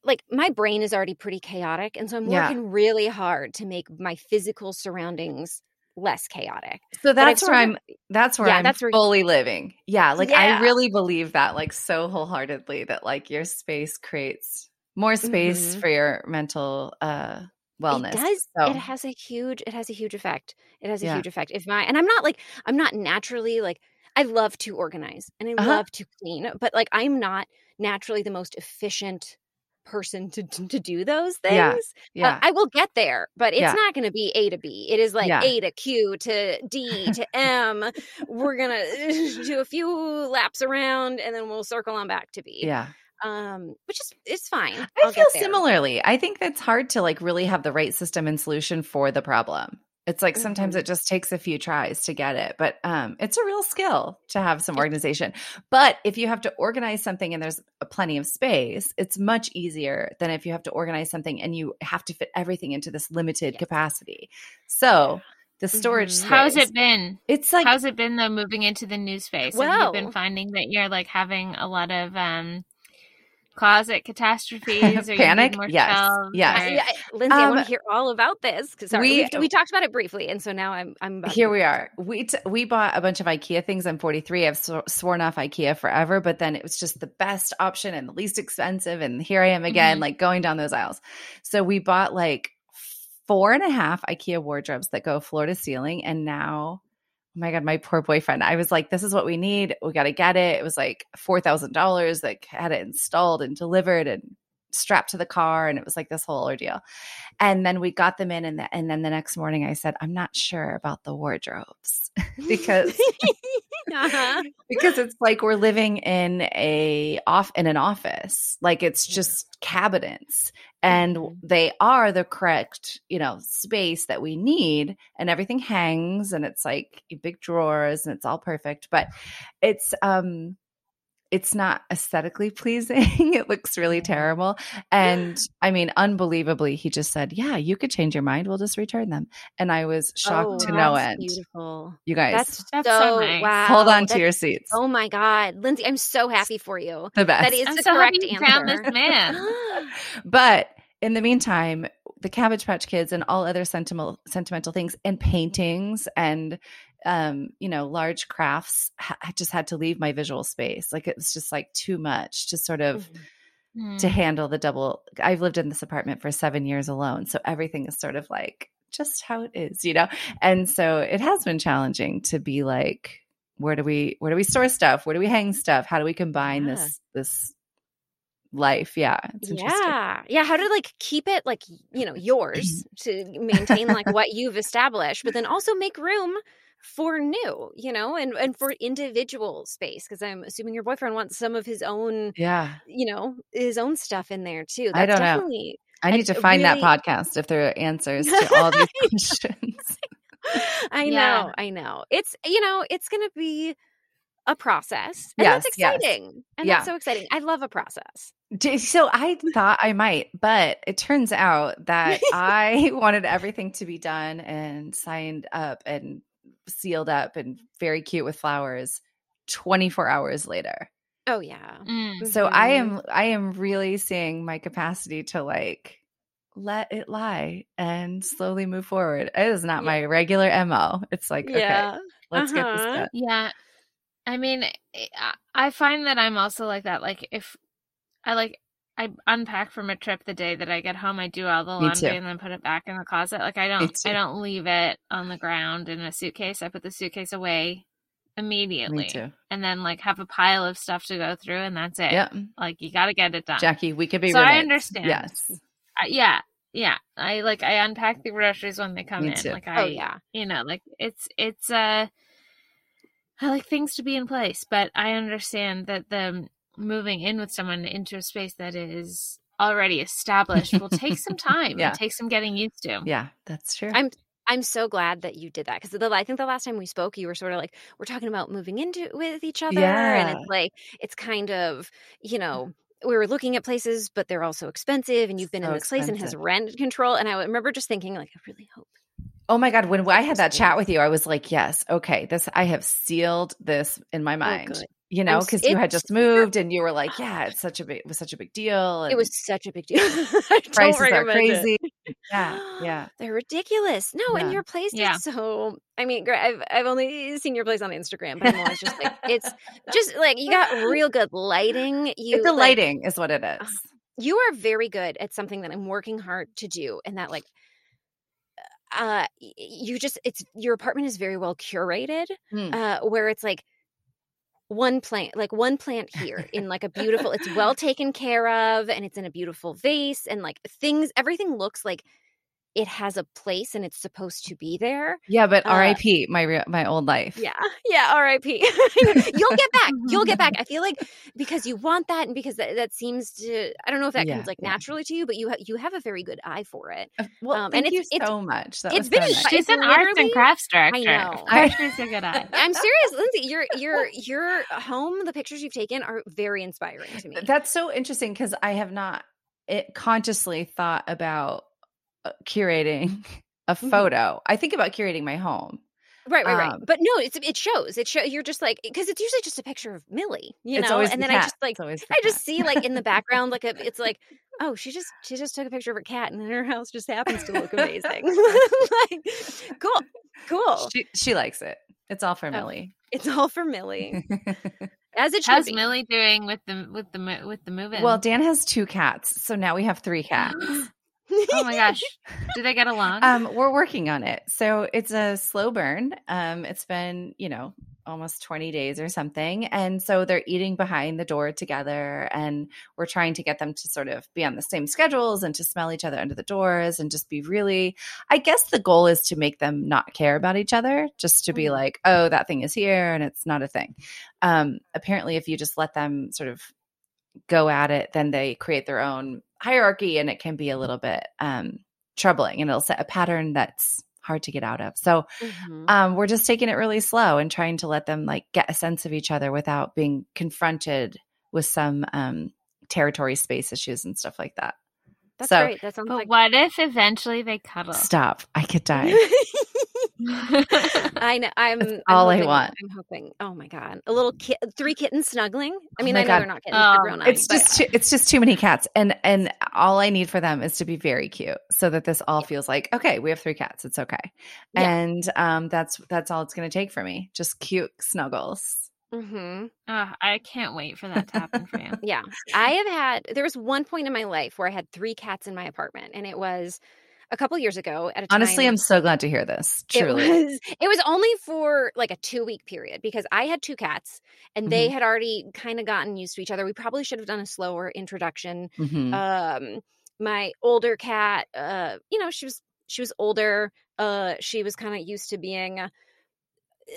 like my brain is already pretty chaotic and so i'm Yeah. working really hard to make my physical surroundings less chaotic So that's where I'm that's where Yeah, I'm that's where- fully living. Yeah, like I really believe that like so wholeheartedly that like your space creates more space Mhm. for your mental uh wellness. It does. So, It has a huge. It has a huge effect. It has a Yeah. huge effect. If my and I'm not like I'm not naturally like I love to organize and I Uh-huh. love to clean, but like I'm not naturally the most efficient person to to do those things. Yeah. Uh, yeah. I will get there, but it's Yeah. not going to be A to B. It is like Yeah. A to Q to D to M. We're gonna do a few laps around and then we'll circle on back to B. yeah. Um, which is it's fine. I I'll feel similarly. I think that's hard to like really have the right system and solution for the problem. It's like sometimes Mhm. it just takes a few tries to get it, but um, it's a real skill to have some organization. But if you have to organize something and there's a plenty of space, it's much easier than if you have to organize something and you have to fit everything into this limited capacity. So the storage Mhm. space, How's it been? It's like How's it been though moving into the new space? Have you Well- been finding that you're like having a lot of um closet catastrophes or Panic? You more Yes. shelves, Yes. or- I, I, Lindsey, I want Um, to hear all about this because we, we- we talked about it briefly, and so now I'm I'm about Here hear we are. We t- we bought a bunch of IKEA things. I'm 43. I've sw- sworn off IKEA forever, but then it was just the best option and the least expensive. And here I am again, Mhm. like going down those aisles. So we bought like four and a half IKEA wardrobes that go floor to ceiling, and now. Oh my god, my poor boyfriend. I was like, this is what we need. We got to get it. It was like $4,000 like had it installed and delivered and strapped to the car and it was like this whole ordeal. And then we got them in and the, and then the next morning I said, I'm not sure about the wardrobes because Uh-huh. because it's like we're living in a off in an office. Like it's just cabinets and Mhm. they are the correct, you know, space that we need and everything hangs and it's like big drawers and it's all perfect, but it's um it's not aesthetically pleasing. it looks really mm-hmm. terrible. And I mean, unbelievably, he just said, Yeah, you could change your mind. We'll just return them. And I was shocked Oh, to no that's end. Beautiful. You guys, That's, That's so, so nice. wow. hold on to your seats. Oh my God, Lindsey, I'm so happy for you. the best. That is I'm the so correct happy answer. found this man. but in the meantime, the Cabbage Patch Kids and all other sentimental sentimental things and paintings and um, you know, large crafts, I just had to leave my visual space. Like it was just like too much to sort of Mhm. to Mm. handle the double. I've lived in this apartment for seven years alone, so everything is sort of like just how it is, you know. And so it has been challenging to be like, where do we where do we store stuff? Where do we hang stuff? How do we combine Yeah. this this life? Yeah, it's interesting. Yeah. Yeah. How to like keep it like, you know, yours to maintain like what you've established, but then also make room for new, you know, and, and for individual space. Cause I'm assuming your boyfriend wants some of his own, Yeah. you know, his own stuff in there too. That's I don't know. I need to find really- that podcast if there are answers to all these questions. I Yeah. know, I know. It's, you know, it's going to be a process. And Yes, that's yes. exciting. And Yeah. that's so exciting. I love a process. So I thought I might, but it turns out that I wanted everything to be done and signed up and sealed up and very cute with flowers 24 hours later. Oh, yeah. Mm. So I Mhm. am I am really seeing my capacity to like let it lie and slowly move forward. It is not Yeah. my regular MO. It's like, okay, Yeah. let's get this Uh-huh. done. Yeah. I mean, I- I find that I'm also like that. Like, if I like, I unpack from a trip the day that I get home, I do all the laundry and then put it back in the closet. Like, I don't. I don't leave it on the ground in a suitcase. I put the suitcase away immediately Me too. and then like have a pile of stuff to go through and that's it. Yeah. Like, you got to get it done. Jackie, we could be So I understand. Yes. Uh, yeah. Yeah. I like, I unpack the groceries when they come Me in. too. Like, I, Oh, yeah. you know like it's it's uh i like things to be in place but i understand that the moving in with someone into a space that is already established will take some time Yeah. and take some getting used to Yeah, that's true. I'm I'm so glad that you did that because I think the last time we spoke, you were sort of like we're talking about moving into with each other, and it's like it's kind of you know mm-hmm. we were looking at places, but they're also expensive, and you've been in So this place and has rent control. And I remember just thinking like I really hope. Oh my God. When I had that chat with you, I was like, yes, okay, this, I have sealed this in my oh, mind, Oh, good. You know, because you had just moved and you were like, yeah, it's such a big, it was such a big deal. It was such a big deal. Prices are recommend it. crazy. Yeah. Yeah. They're ridiculous. No, and your place Yeah. is so. I mean, I've I've only seen your place on Instagram, but I'm always just like it's just like you got real good lighting. You It's the like, lighting is what it is. you are very good at something that I'm working hard to do, and that like uh you just it's your apartment is very well curated Mm. uh where it's like one plant like one plant here in like a beautiful it's well taken care of and it's in a beautiful vase and like things everything looks like it has a place and it's supposed to be there Yeah. But uh, RIP, my, real my old life. yeah yeah rip you'll get back you'll get back i feel like because you want that and because that, that seems to i don't know if that Yeah, comes like yeah. naturally to you but you ha- you have a very good eye for it Uh, Well, Um, thank and you it's- it's- so much. That it's was been so nice. it's she's an arts and crafts director I know. of she's a good eye i'm serious lindsey your your your home the pictures you've taken are very inspiring to me That's so interesting because I have not it consciously thought about curating a Mhm. photo. I think about curating my home, Right, right, right. Um, But no, it's it shows. It show you're just like because it's usually just a picture of Millie, you it's know. always And the then I just like the I just cat. see like in the background like a it's like oh she just she just took a picture of her cat and her house just happens to look amazing. like cool, cool. She she likes it. It's all for Oh, Millie. It's all for Millie, as it should How's be. Millie doing with the with the with the move in? well, Dan has two cats, so now we have three cats. oh my gosh, do they get along? Um, we're working on it. So it's a slow burn. Um, it's been, you know, almost 20 days or something. And so they're eating behind the door together. And we're trying to get them to sort of be on the same schedules and to smell each other under the doors and just be really, I guess the goal is to make them not care about each other, just to be Mhm. like, oh, that thing is here and it's not a thing. Um, apparently, if you just let them sort of go at it, then they create their own hierarchy and it can be a little bit um, troubling and it'll set a pattern that's hard to get out of. So Mhm. um, we're just taking it really slow and trying to let them like get a sense of each other without being confronted with some um, territory space issues and stuff like that. That's so great. That sounds but like what if eventually they cuddle? stop. I could die. I know. I'm That's I'm all I want. I'm hoping. Oh my god, a little kit, three kittens snuggling. I Oh mean, my I know God. they're not kittens; Oh, they're grown up. it's but- just too, it's just too many cats and and all i need for them is to be very cute so that this all feels like okay we have three cats it's okay Yeah. and um that's that's all it's going to take for me just cute snuggles Mhm. Oh, I can't wait for that to happen for you. Yeah, I have had. There was one point in my life where I had three cats in my apartment, and it was a couple years ago. At a honestly i'm so glad to hear this It truly was it was only for like a two week period because I had two cats and they Mm-hmm. had already kind of gotten used to each other. We probably should have done a slower introduction. Mhm. Um my older cat, uh, you know, she was she was older. Uh she was kind of used to being uh,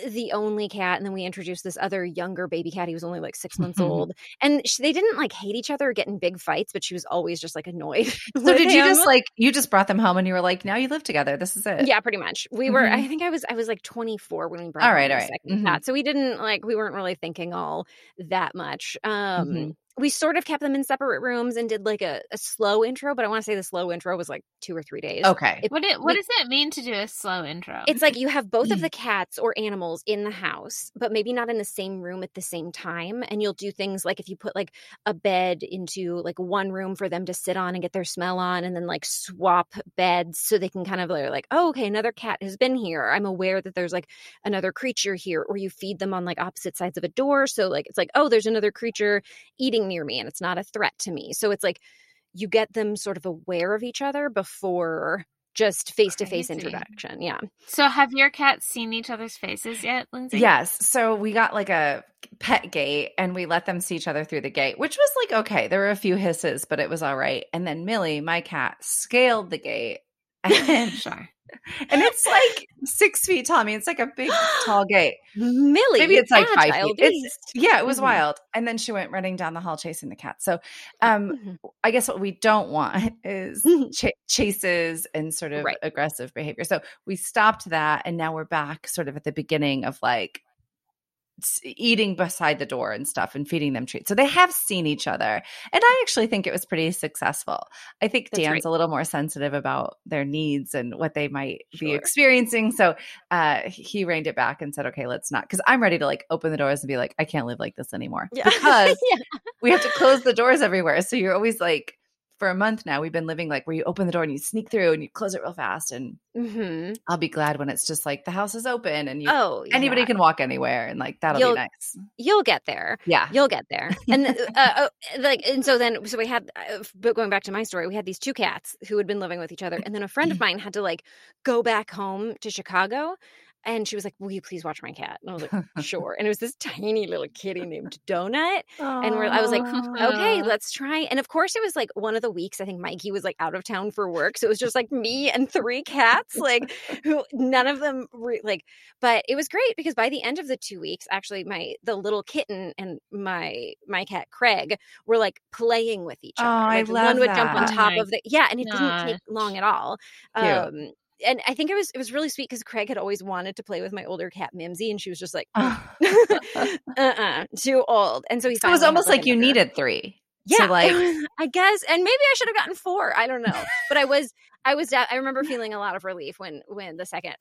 the only cat and then we introduced this other younger baby cat he was only like six months old and sh they didn't like hate each other or get in big fights but she was always just like annoyed so did you just like you just brought them home and you were like now you live together this is it yeah, pretty much. We were. I Mhm. think I was. I was like 24 when we brought All right, all right. second Mhm. cat. So we didn't like. We weren't really thinking all that much. Um, Mhm. We sort of kept them in separate rooms and did like a, a slow intro. But I want to say the slow intro was like two or three days. okay It- What it, what we- does it mean to do a slow intro? It's like you have both of Mm. the cats or animals in the house, but maybe not in the same room at the same time. And you'll do things like if you put like a bed into like one room for them to sit on and get their smell on, and then like swap beds so they can kind of like, like, oh, okay, another cat has been here. I'm aware that there's like another creature here. Or you feed them on like opposite sides of a door. So like it's like, oh, there's another creature eating near me and it's not a threat to me. So it's like you get them sort of aware of each other before just face to face introduction. Yeah. so have your cats seen each other's faces yet, Lindsey? Yes. So we got like a pet gate and we let them see each other through the gate, which was like okay. There were a few hisses, but it was all right. And then Millie, my cat, scaled the gate. And, Sure. and it's like six feet tall. I mean, it's like a big, tall gate. Millie, Maybe it's like five feet. It's, yeah, it was Mhm. wild. And then she went running down the hall chasing the cat. So, um, Mhm. I guess what we don't want is ch- chases and sort of Right. aggressive behavior. So we stopped that, and now we're back sort of at the beginning of like eating beside the door and stuff and feeding them treats. So they have seen each other, and I actually think it was pretty successful. I think That's Dan's great. a little more sensitive about their needs and what they might be experiencing. So uh, he reined it back and said, "Okay, let's not," because I'm ready to like open the doors and be like, "I can't live like this anymore," Yeah. because Yeah. we have to close the doors everywhere. So you're always like, for a month now, we've been living like where you open the door and you sneak through and you close it real fast. And Mhm. I'll be glad when it's just like the house is open and you, Oh, anybody can walk anywhere and like that'll You'll- be nice. You'll get there. Yeah. You'll get there. And uh, uh, like, and so then, so we had, uh, but going back to my story, we had these two cats who had been living with each other, and then a friend of mine had to like go back home to Chicago. And she was like, Will you please watch my cat? And I was like, Sure. And it was this tiny little kitty named Donut. And we're, I was like, okay, let's try. And of course, it was like one of the weeks. I think Mikey was like out of town for work, so it was just like me and three cats, like who none of them re- like. But it was great because by the end of the two weeks, actually, my the little kitten and my my cat Craig were like playing with each Oh, other. I love one would jump on that. Oh top my of the yeah, and it didn't take long at all. Cute. Um, and I think it was it was really sweet because Craig had always wanted to play with my older cat Mimsy, and she was just like, Oh. uh-uh, too old. And so he So it was almost like you needed three. Yeah, So like I guess, and maybe I should have gotten four. I don't know, but I was, I was, I remember feeling a lot of relief when, when the second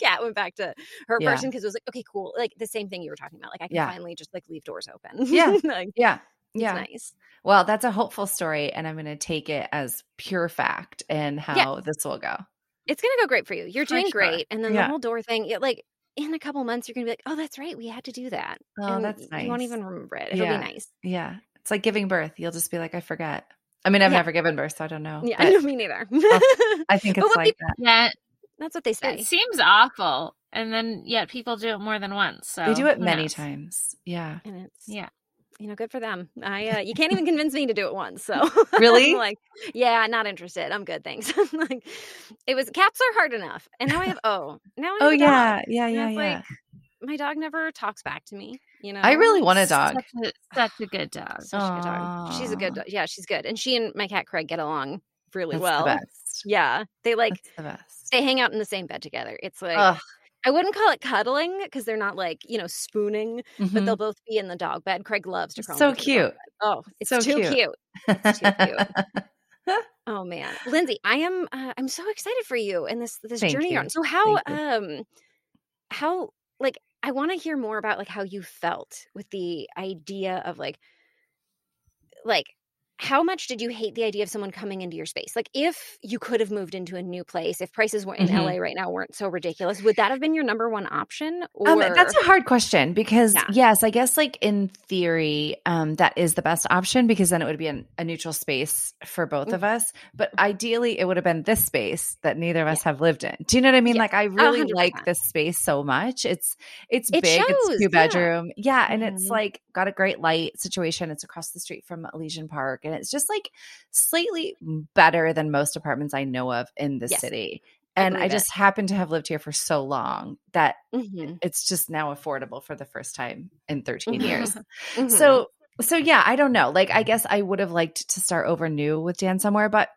cat went back to her Yeah. person because it was like, okay, cool, like the same thing you were talking about. Like I can Yeah. finally just like leave doors open. Yeah. like, yeah. it's Yeah. nice. Well, that's a hopeful story and I'm going to take it as pure fact and how this will go. It's gonna go great for you. You're For doing sure. great, and then Yeah. the whole door thing, it like in a couple months, you're gonna be like, oh, that's right, we had to do that. Oh, and that's You won't even remember it. It'll Yeah. be nice. Yeah. It's like giving birth. You'll just be like, I forget. I mean, I've Yeah. never given birth, so I don't know. Yeah, but I know me neither. I think But it's what like that. Yeah, That's what they say. it seems awful, and then yet people do it more than once. So They do it many knows? times. Yeah. and it's Yeah. You know, good for them. I uh, you can't even convince me to do it once. So Really? I'm like, yeah, not interested. I'm good, thanks. like, it was cats are hard enough, and now I have oh, now I have Oh, a dog. yeah. Yeah. Yeah. Yeah. like, my dog never talks back to me. You know, I really want a dog. Such a, such a good dog. Such a good dog. She's a good dog. Yeah, she's good, and she and my cat Craig get along really That's well. the best. Yeah, they like That's the best. they hang out in the same bed together. It's like Ugh. I wouldn't call it cuddling because they're not like you know spooning, but Mhm. they'll both be in the dog bed. Craig loves to crawl. So into the dog cute. Oh, it's So too cute. cute. It's too cute. Oh man, Lindsey, I am. Uh, I'm so excited for you and this this Thank journey you're on. So how um how like I want to hear more about like how you felt with the idea of like like how much did you hate the idea of someone coming into your space? Like if you could have moved into a new place, if prices were in Mhm. LA right now weren't so ridiculous, would that have been your number one option? Or Um, that's a hard question because Yeah. yes, I guess like in theory, um, that is the best option because then it would be an, a neutral space for both Mm. of us. But ideally, it would have been this space that neither of us have lived in. Do you know what I mean? Yeah. Like I really 100%. like this space so much. It's it's It big. shows, it's two bedroom. Yeah, and it's Mhm. like got a great light situation. It's across the street from Elysian Park, and it's just like slightly better than most apartments I know of in the Yes. city. And I it. just happen to have lived here for so long that Mhm, it's just now affordable for the first time in 13 Mhm. years. mhm. So so yeah, I don't know. Like I guess I would have liked to start over new with Dan somewhere, but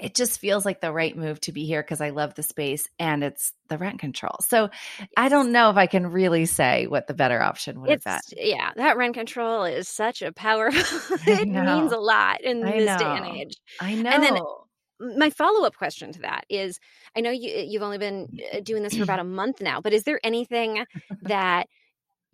it just feels like the right move to be here because I love the space and it's the rent control. So I don't know if I can really say what the better option would have been. yeah, that rent control is such a powerful. It means a lot in I this day and age. I know. and then my follow-up question to that is i know you you've only been uh, doing this for about a month now but is there anything that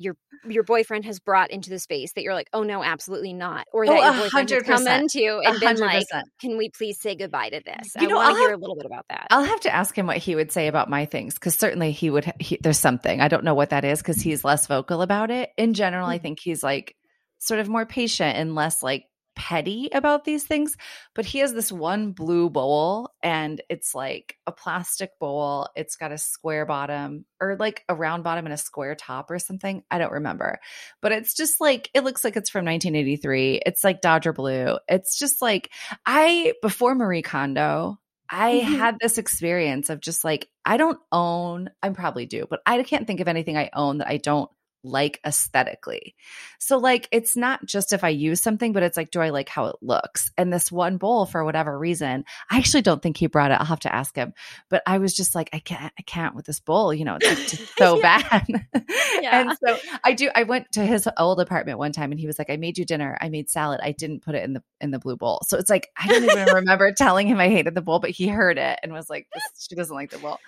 your your boyfriend has brought into the space that you're like oh no absolutely not or that Oh, your boyfriend has come into and been like can we please say goodbye to this You i know, want I'll to hear have- a little bit about that I'll have to ask him what he would say about my things because certainly he would. He, there's something I don't know what that is because he's less vocal about it. In general, I Mhm. think he's like sort of more patient and less like petty about these things. But he has this one blue bowl, and it's like a plastic bowl. It's got a square bottom or like a round bottom and a square top or something. I don't remember, but it's just like it looks like it's from 1983. It's like Dodger blue. It's just like I before Marie Kondo. I Mhm. had this experience of just like, I don't own, I probably do, but I can't think of anything I own that I don't like aesthetically. So, like, it's not just if I use something, but it's like, do I like how it looks? And this one bowl, for whatever reason, I actually don't think he brought it. I'll have to ask him. But I was just like, I can't, I can't with this bowl. You know, it's just so Yeah. bad. Yeah. And so I do. I went to his old apartment one time, and he was like, "I made you dinner. I made salad. I didn't put it in the in the blue bowl." So it's like I don't even remember telling him I hated the bowl, but he heard it and was like, this, "She doesn't like the bowl."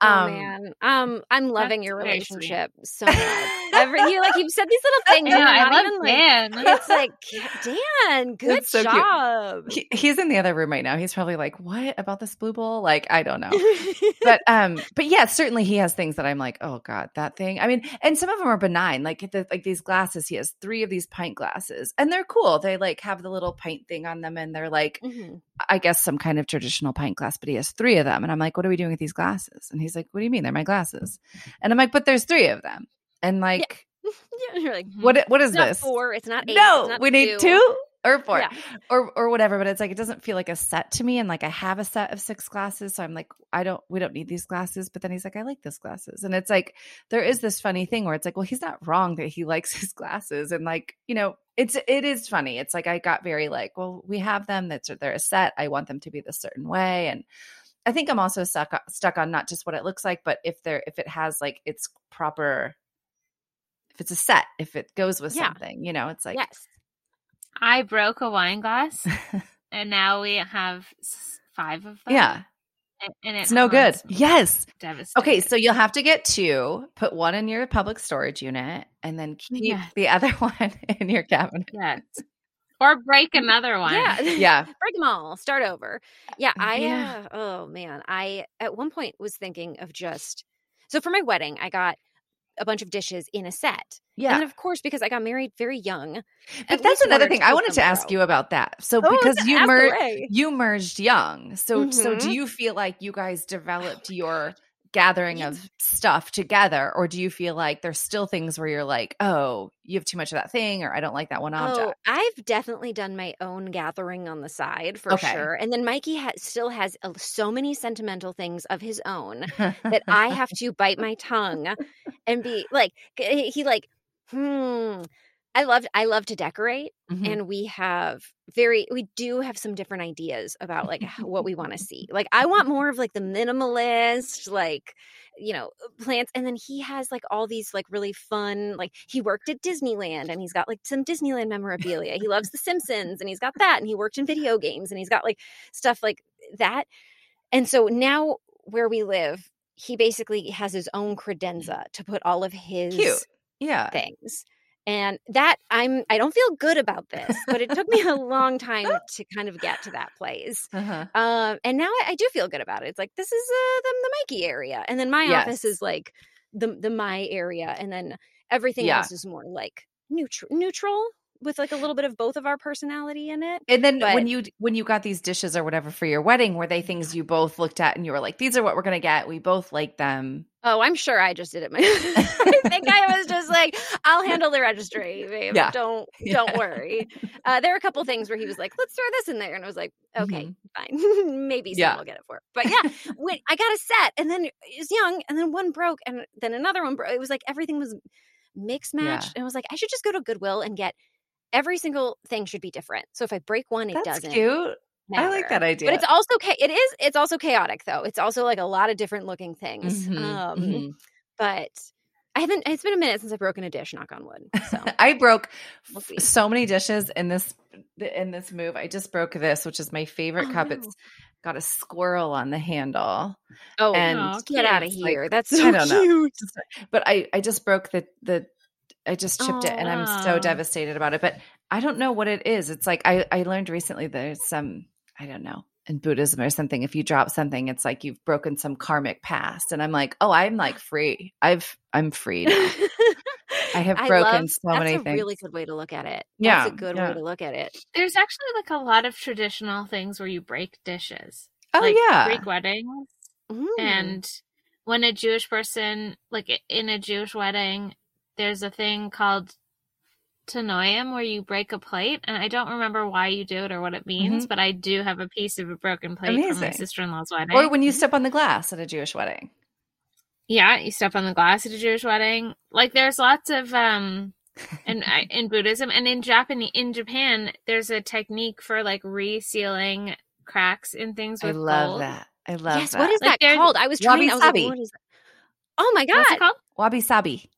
oh Um, man um i'm loving your relationship so much every you like you've said these little things Yeah, I love even, like, Dan. it's like dan good so job he, he's in the other room right now. He's probably like, "What about this blue bowl?" Like, I don't know. but um but yeah certainly he has things that i'm like oh god that thing i mean and some of them are benign like the, like these glasses he has three of these pint glasses and they're cool they like have the little pint thing on them and they're like Mhm. i guess some kind of traditional pint glass but he has three of them and i'm like what are we doing with these glasses and he's like what do you mean they're my glasses and i'm like but there's three of them and like Yeah, you're like hmm, what what is it's not this? four it's not eight no it's not we need two. or four Yeah. or or whatever but it's like it doesn't feel like a set to me and like i have a set of six glasses so i'm like i don't we don't need these glasses but then he's like i like these glasses and it's like there is this funny thing where it's like well he's not wrong that he likes his glasses and like you know it's it is funny it's like i got very like well we have them that's they're a set i want them to be this certain way and i think i'm also stuck uh, stuck on not just what it looks like but if they're if it has like its proper if it's a set if it goes with Yeah. something you know it's like yes I broke a wine glass, and now we have five of them. yeah, and, and it it's no good. Yes. Devastating. Okay, so you'll have to get two, put one in your public storage unit, and then keep Yes. the other one in your cabinet. yes, or break another one. Yeah. Yeah. Break them all. Start over. Yeah. I, Yeah. Uh, oh man. I, at one point was thinking of just, so for my wedding, I got a bunch of dishes in a set. Yeah. And of course, because I got married very young. But that's another thing I wanted to ask you about that. So Oh, because you merged you merged young. So so do Mhm. you feel like you guys developed your gathering of stuff together or do you feel like there's still things where you're like, "Oh, you have too much of that thing or I don't like that one object." I've definitely done my own gathering on the side for Okay. sure. And then Mikey ha- still has uh, so many sentimental things of his own that I have to bite my tongue and be like, he like, hmm. I love I love to decorate, Mhm. and we have very we do have some different ideas about like what we want to see. Like I want more of like the minimalist, like you know plants and then he has like all these like really fun like he worked at disneyland and he's got like some disneyland memorabilia he loves the simpsons and he's got that and he worked in video games and he's got like stuff like that and so now where we live he basically has his own credenza to put all of his Cute. Yeah. things and that i'm i don't feel good about this but it took me a long time to kind of get to that place Uh-huh. um, and now I, I do feel good about it. It's like this is uh, the the Mikey area, and then my office is like the the my area, and then everything Yeah. else is more like neutral, neutral with like a little bit of both of our personality in it. And then But- when you when you got these dishes or whatever for your wedding, were they things you both looked at and you were like, "These are what we're going to get. We both like them." Oh, I'm sure I just did it. My- I think I was just like, I'll handle the registry, babe. Yeah. Don't don't worry. Uh, there were a couple things where he was like, let's throw this in there, and I was like, okay, fine, maybe Mm-hmm. Yeah. someone will get it for. It. But yeah, when I got a set, and then it was young, and then one broke, and then another one broke. It was like everything was mixed Yeah. matched, and I was like, I should just go to Goodwill and get every single thing should be different. So if I break one, it That's doesn't. cute. I like that idea. But it's also it is it's also chaotic though. It's also like a lot of different looking things. Mhm, Um, mhm. but I haven't. It's been a minute since I've broken a dish. Knock on wood. So I broke we'll so many dishes in this in this move. I just broke this, which is my favorite Oh, cup. no. It's got a squirrel on the handle. Oh, and get out of it's like- here! That's I don't know. cute. But I I just broke the the I just chipped it and I'm so devastated about it. But I don't know what it is. It's like I I learned recently there's some I don't know in Buddhism or something. If you drop something, it's like you've broken some karmic past. And I'm like, oh, I'm like free. I've I'm free now. I have broken love- so many things. that's many a really good way to look at it. Yeah, that's a good yeah. way to look at it. There's actually like a lot of traditional things where you break dishes. Oh like yeah. Greek weddings. Mm. And when a Jewish person, like in a Jewish wedding, there's a thing called tanoim where you break a plate. And I don't remember why you do it or what it means, but I do have a piece of a broken plate from my sister in law's wedding. Or when you step on the glass at a Jewish wedding. yeah, you step on the glass at a Jewish wedding. Like there's lots of um in in Buddhism and in Japan in Japan there's a technique for like resealing cracks in things I love gold. that. I love yes, that. what is Like, that called? I was trying. I was like, what is that? Oh my What's it god, called? Wabi sabi.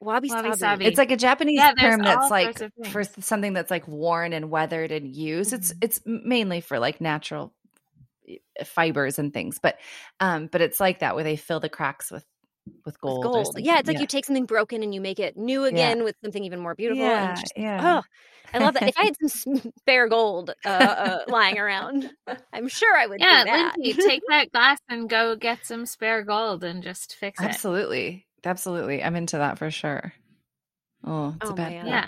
Wabi Wabi-sabi. sabi. It's like a Japanese Yeah, term that's like sorts of things. for something that's like worn and weathered and used. It's Mhm. it's mainly for like natural fibers and things, but um, but it's like that where they fill the cracks with with gold. or gold. Yeah, it's like you take something broken and you make it new again with something even more beautiful. yeah, And just, yeah. oh, I love that. If I had some spare gold uh, uh, lying around, I'm sure I would. Yeah, do that. Lindsey, take that glass and go get some spare gold and just fix it. Absolutely, absolutely. I'm into that for sure. Oh, it's Oh, a bad man. Yeah.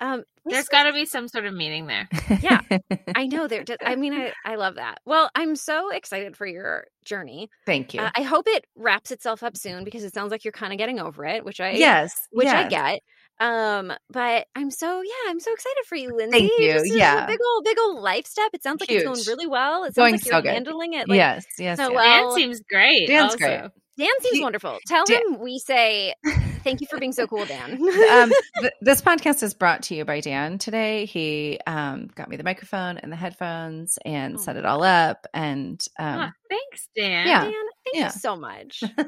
um, this There's was- got to be some sort of meaning there. Yeah. I know there. does- I mean, I, I love that. Well, I'm so excited for your journey. Thank you. Uh, I hope it wraps itself up soon because it sounds like you're kind of getting over it, which I yes, which I get. Um, but I'm so yeah, I'm so excited for you, Lindsey. Thank you. This is a Yeah. big old big old life step. It sounds like it's going Huge. really well. It sounds Going like so you're good. handling it. Like, yes, yes, so yes. well. Dan seems great. Dan's also. great. Dan seems He- wonderful. Tell Dan- him we say thank you for being so cool, Dan. um, th- this podcast is brought to you by Dan today. He um, got me the microphone and the headphones and set it all up. And um, Ah, thanks, Dan. Yeah. Dan, thank Yeah. you so much. I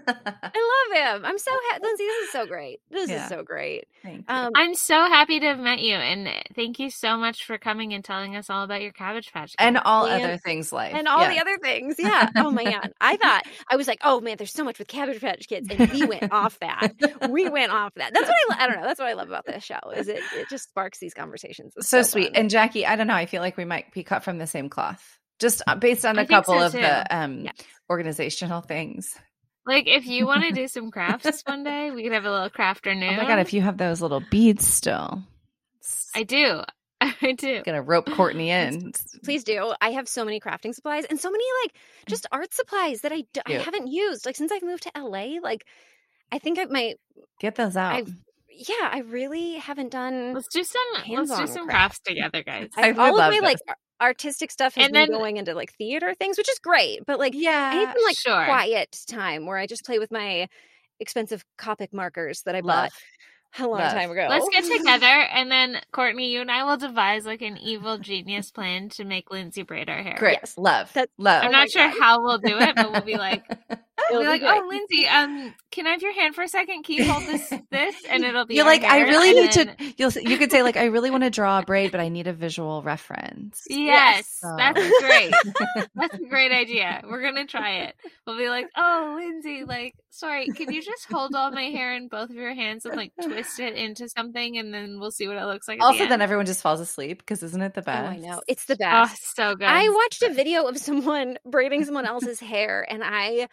love him. I'm so happy. Lindsey, this is so great. This Yeah. is so great. Thank you. Um, I'm so happy to have met you, and thank you so much for coming and telling us all about your Cabbage Patch. and all and- other things like and all yeah. the other things. Yeah. Oh man. I thought I was like, oh man, there's so much with Cabbage Patch Kids, and we went off that. We went off that. That's what I. lo- I don't know. That's what I love about this show. Is it? It just sparks these conversations. It's so, sweet. fun. And Jackie, I don't know. I feel like we might be cut from the same cloth, just uh, based on a couple so, of too. the um, organizational things. like, if you want to do some crafts one day, we could have a little craft or Oh my god! If you have those little beads still, I do, I do. I'm gonna rope Courtney in. Please do. I have so many crafting supplies and so many like just art supplies that I, d- I haven't used. Like since I've moved to LA, like I think I might. Get those out. I've yeah, I really haven't done. Let's do some. Let's do some crafts. together, guys. I all of love my like this. ar- artistic stuff has And been then- going into like theater things, which is great. But like yeah, I need some like sure. quiet time where I just play with my expensive Copic markers that I love. bought a long Love. time ago. Let's get together, and then Courtney, you and I will devise like an evil genius plan to make Lindsey braid our hair. Great, Yes. love, That- love. I'm Oh not sure God. how we'll do it, but we'll be like, It'll be be like, great. oh, Lindsey, um, can I have your hand for a second? Can you hold this, this, and it'll be. You're our like, I really and need then- to. You'll s- you could say like, I really want to draw a braid, but I need a visual reference. Yes, So- that's great. That's a great idea. We're gonna try it. We'll be like, oh, Lindsey, like, sorry, can you just hold all my hair in both of your hands and like twist it into something, and then we'll see what it looks like. At also, the then everyone just falls asleep because isn't it the Oh, best? I know. It's the best. oh, best. so good. I watched a video of someone braiding someone else's hair, and I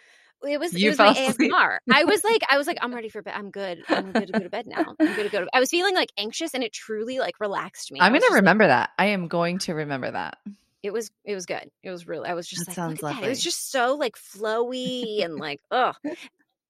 it was You it was my asleep. ASMR. I was like, I was like, I'm ready for bed. I'm good. I'm good to go to bed now. I'm good to go to. I was feeling like anxious, and it truly like relaxed me. I'm gonna just, like- remember that. I am going to remember that. it was it was good. It was really. I was just That like, sounds at that. It was just so like flowy and like, oh,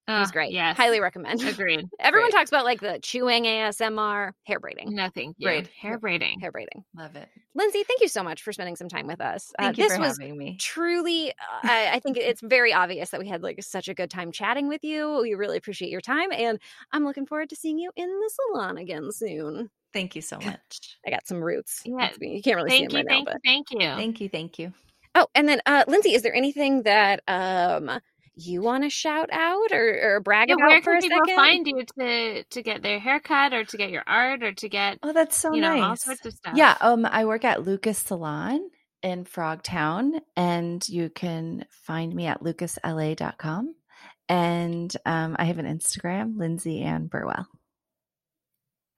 it Oh, was great. Yes, highly recommend. agreed. Everyone Great. talks about like the chewing ASMR, hair braiding, Nothing. thank you. Braid. Hair braiding. hair braiding. Love it. Lindsey, thank you so much for spending some time with us. Uh, Thank you this for was having me. truly uh, I, I think it's very obvious that we had like such a good time chatting with you we really appreciate your time and i'm looking forward to seeing you in the salon again soon Thank you so much. i got some roots Yeah. You can't really Thank see you, them right thank now you, thank you. Thank you. Thank you. oh and then uh lindsey is there anything that um you want to shout out or, or brag Yeah, about where for can a people second find you to to get their haircut or to get your art or to get Oh, that's so you know nice. all sorts of stuff? Yeah, um, I work at Lucas Salon in Frogtown, and you can find me at lucasla.com. And um, I have an Instagram, Lindsey Anne Burwell.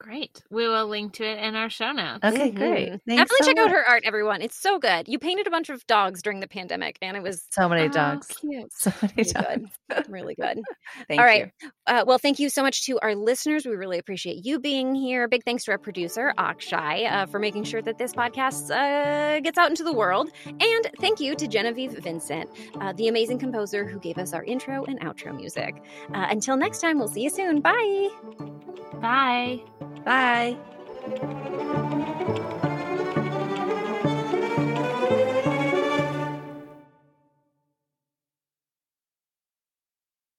Great. We will link to it in our show notes. Okay, great. Mhm. Thanks definitely so check out her art everyone it's so good you painted a bunch of dogs during the pandemic and it was So many Oh, dogs. cute. So many really dogs. good really good Thank All right. you. Uh, well, thank you so much to our listeners. We really appreciate you being here. Big thanks to our producer, Akshay, uh, for making sure that this podcast uh, gets out into the world. And thank you to Genevieve Vincent, uh, the amazing composer who gave us our intro and outro music. Uh, until next time, we'll see you soon. Bye. Bye. 拜。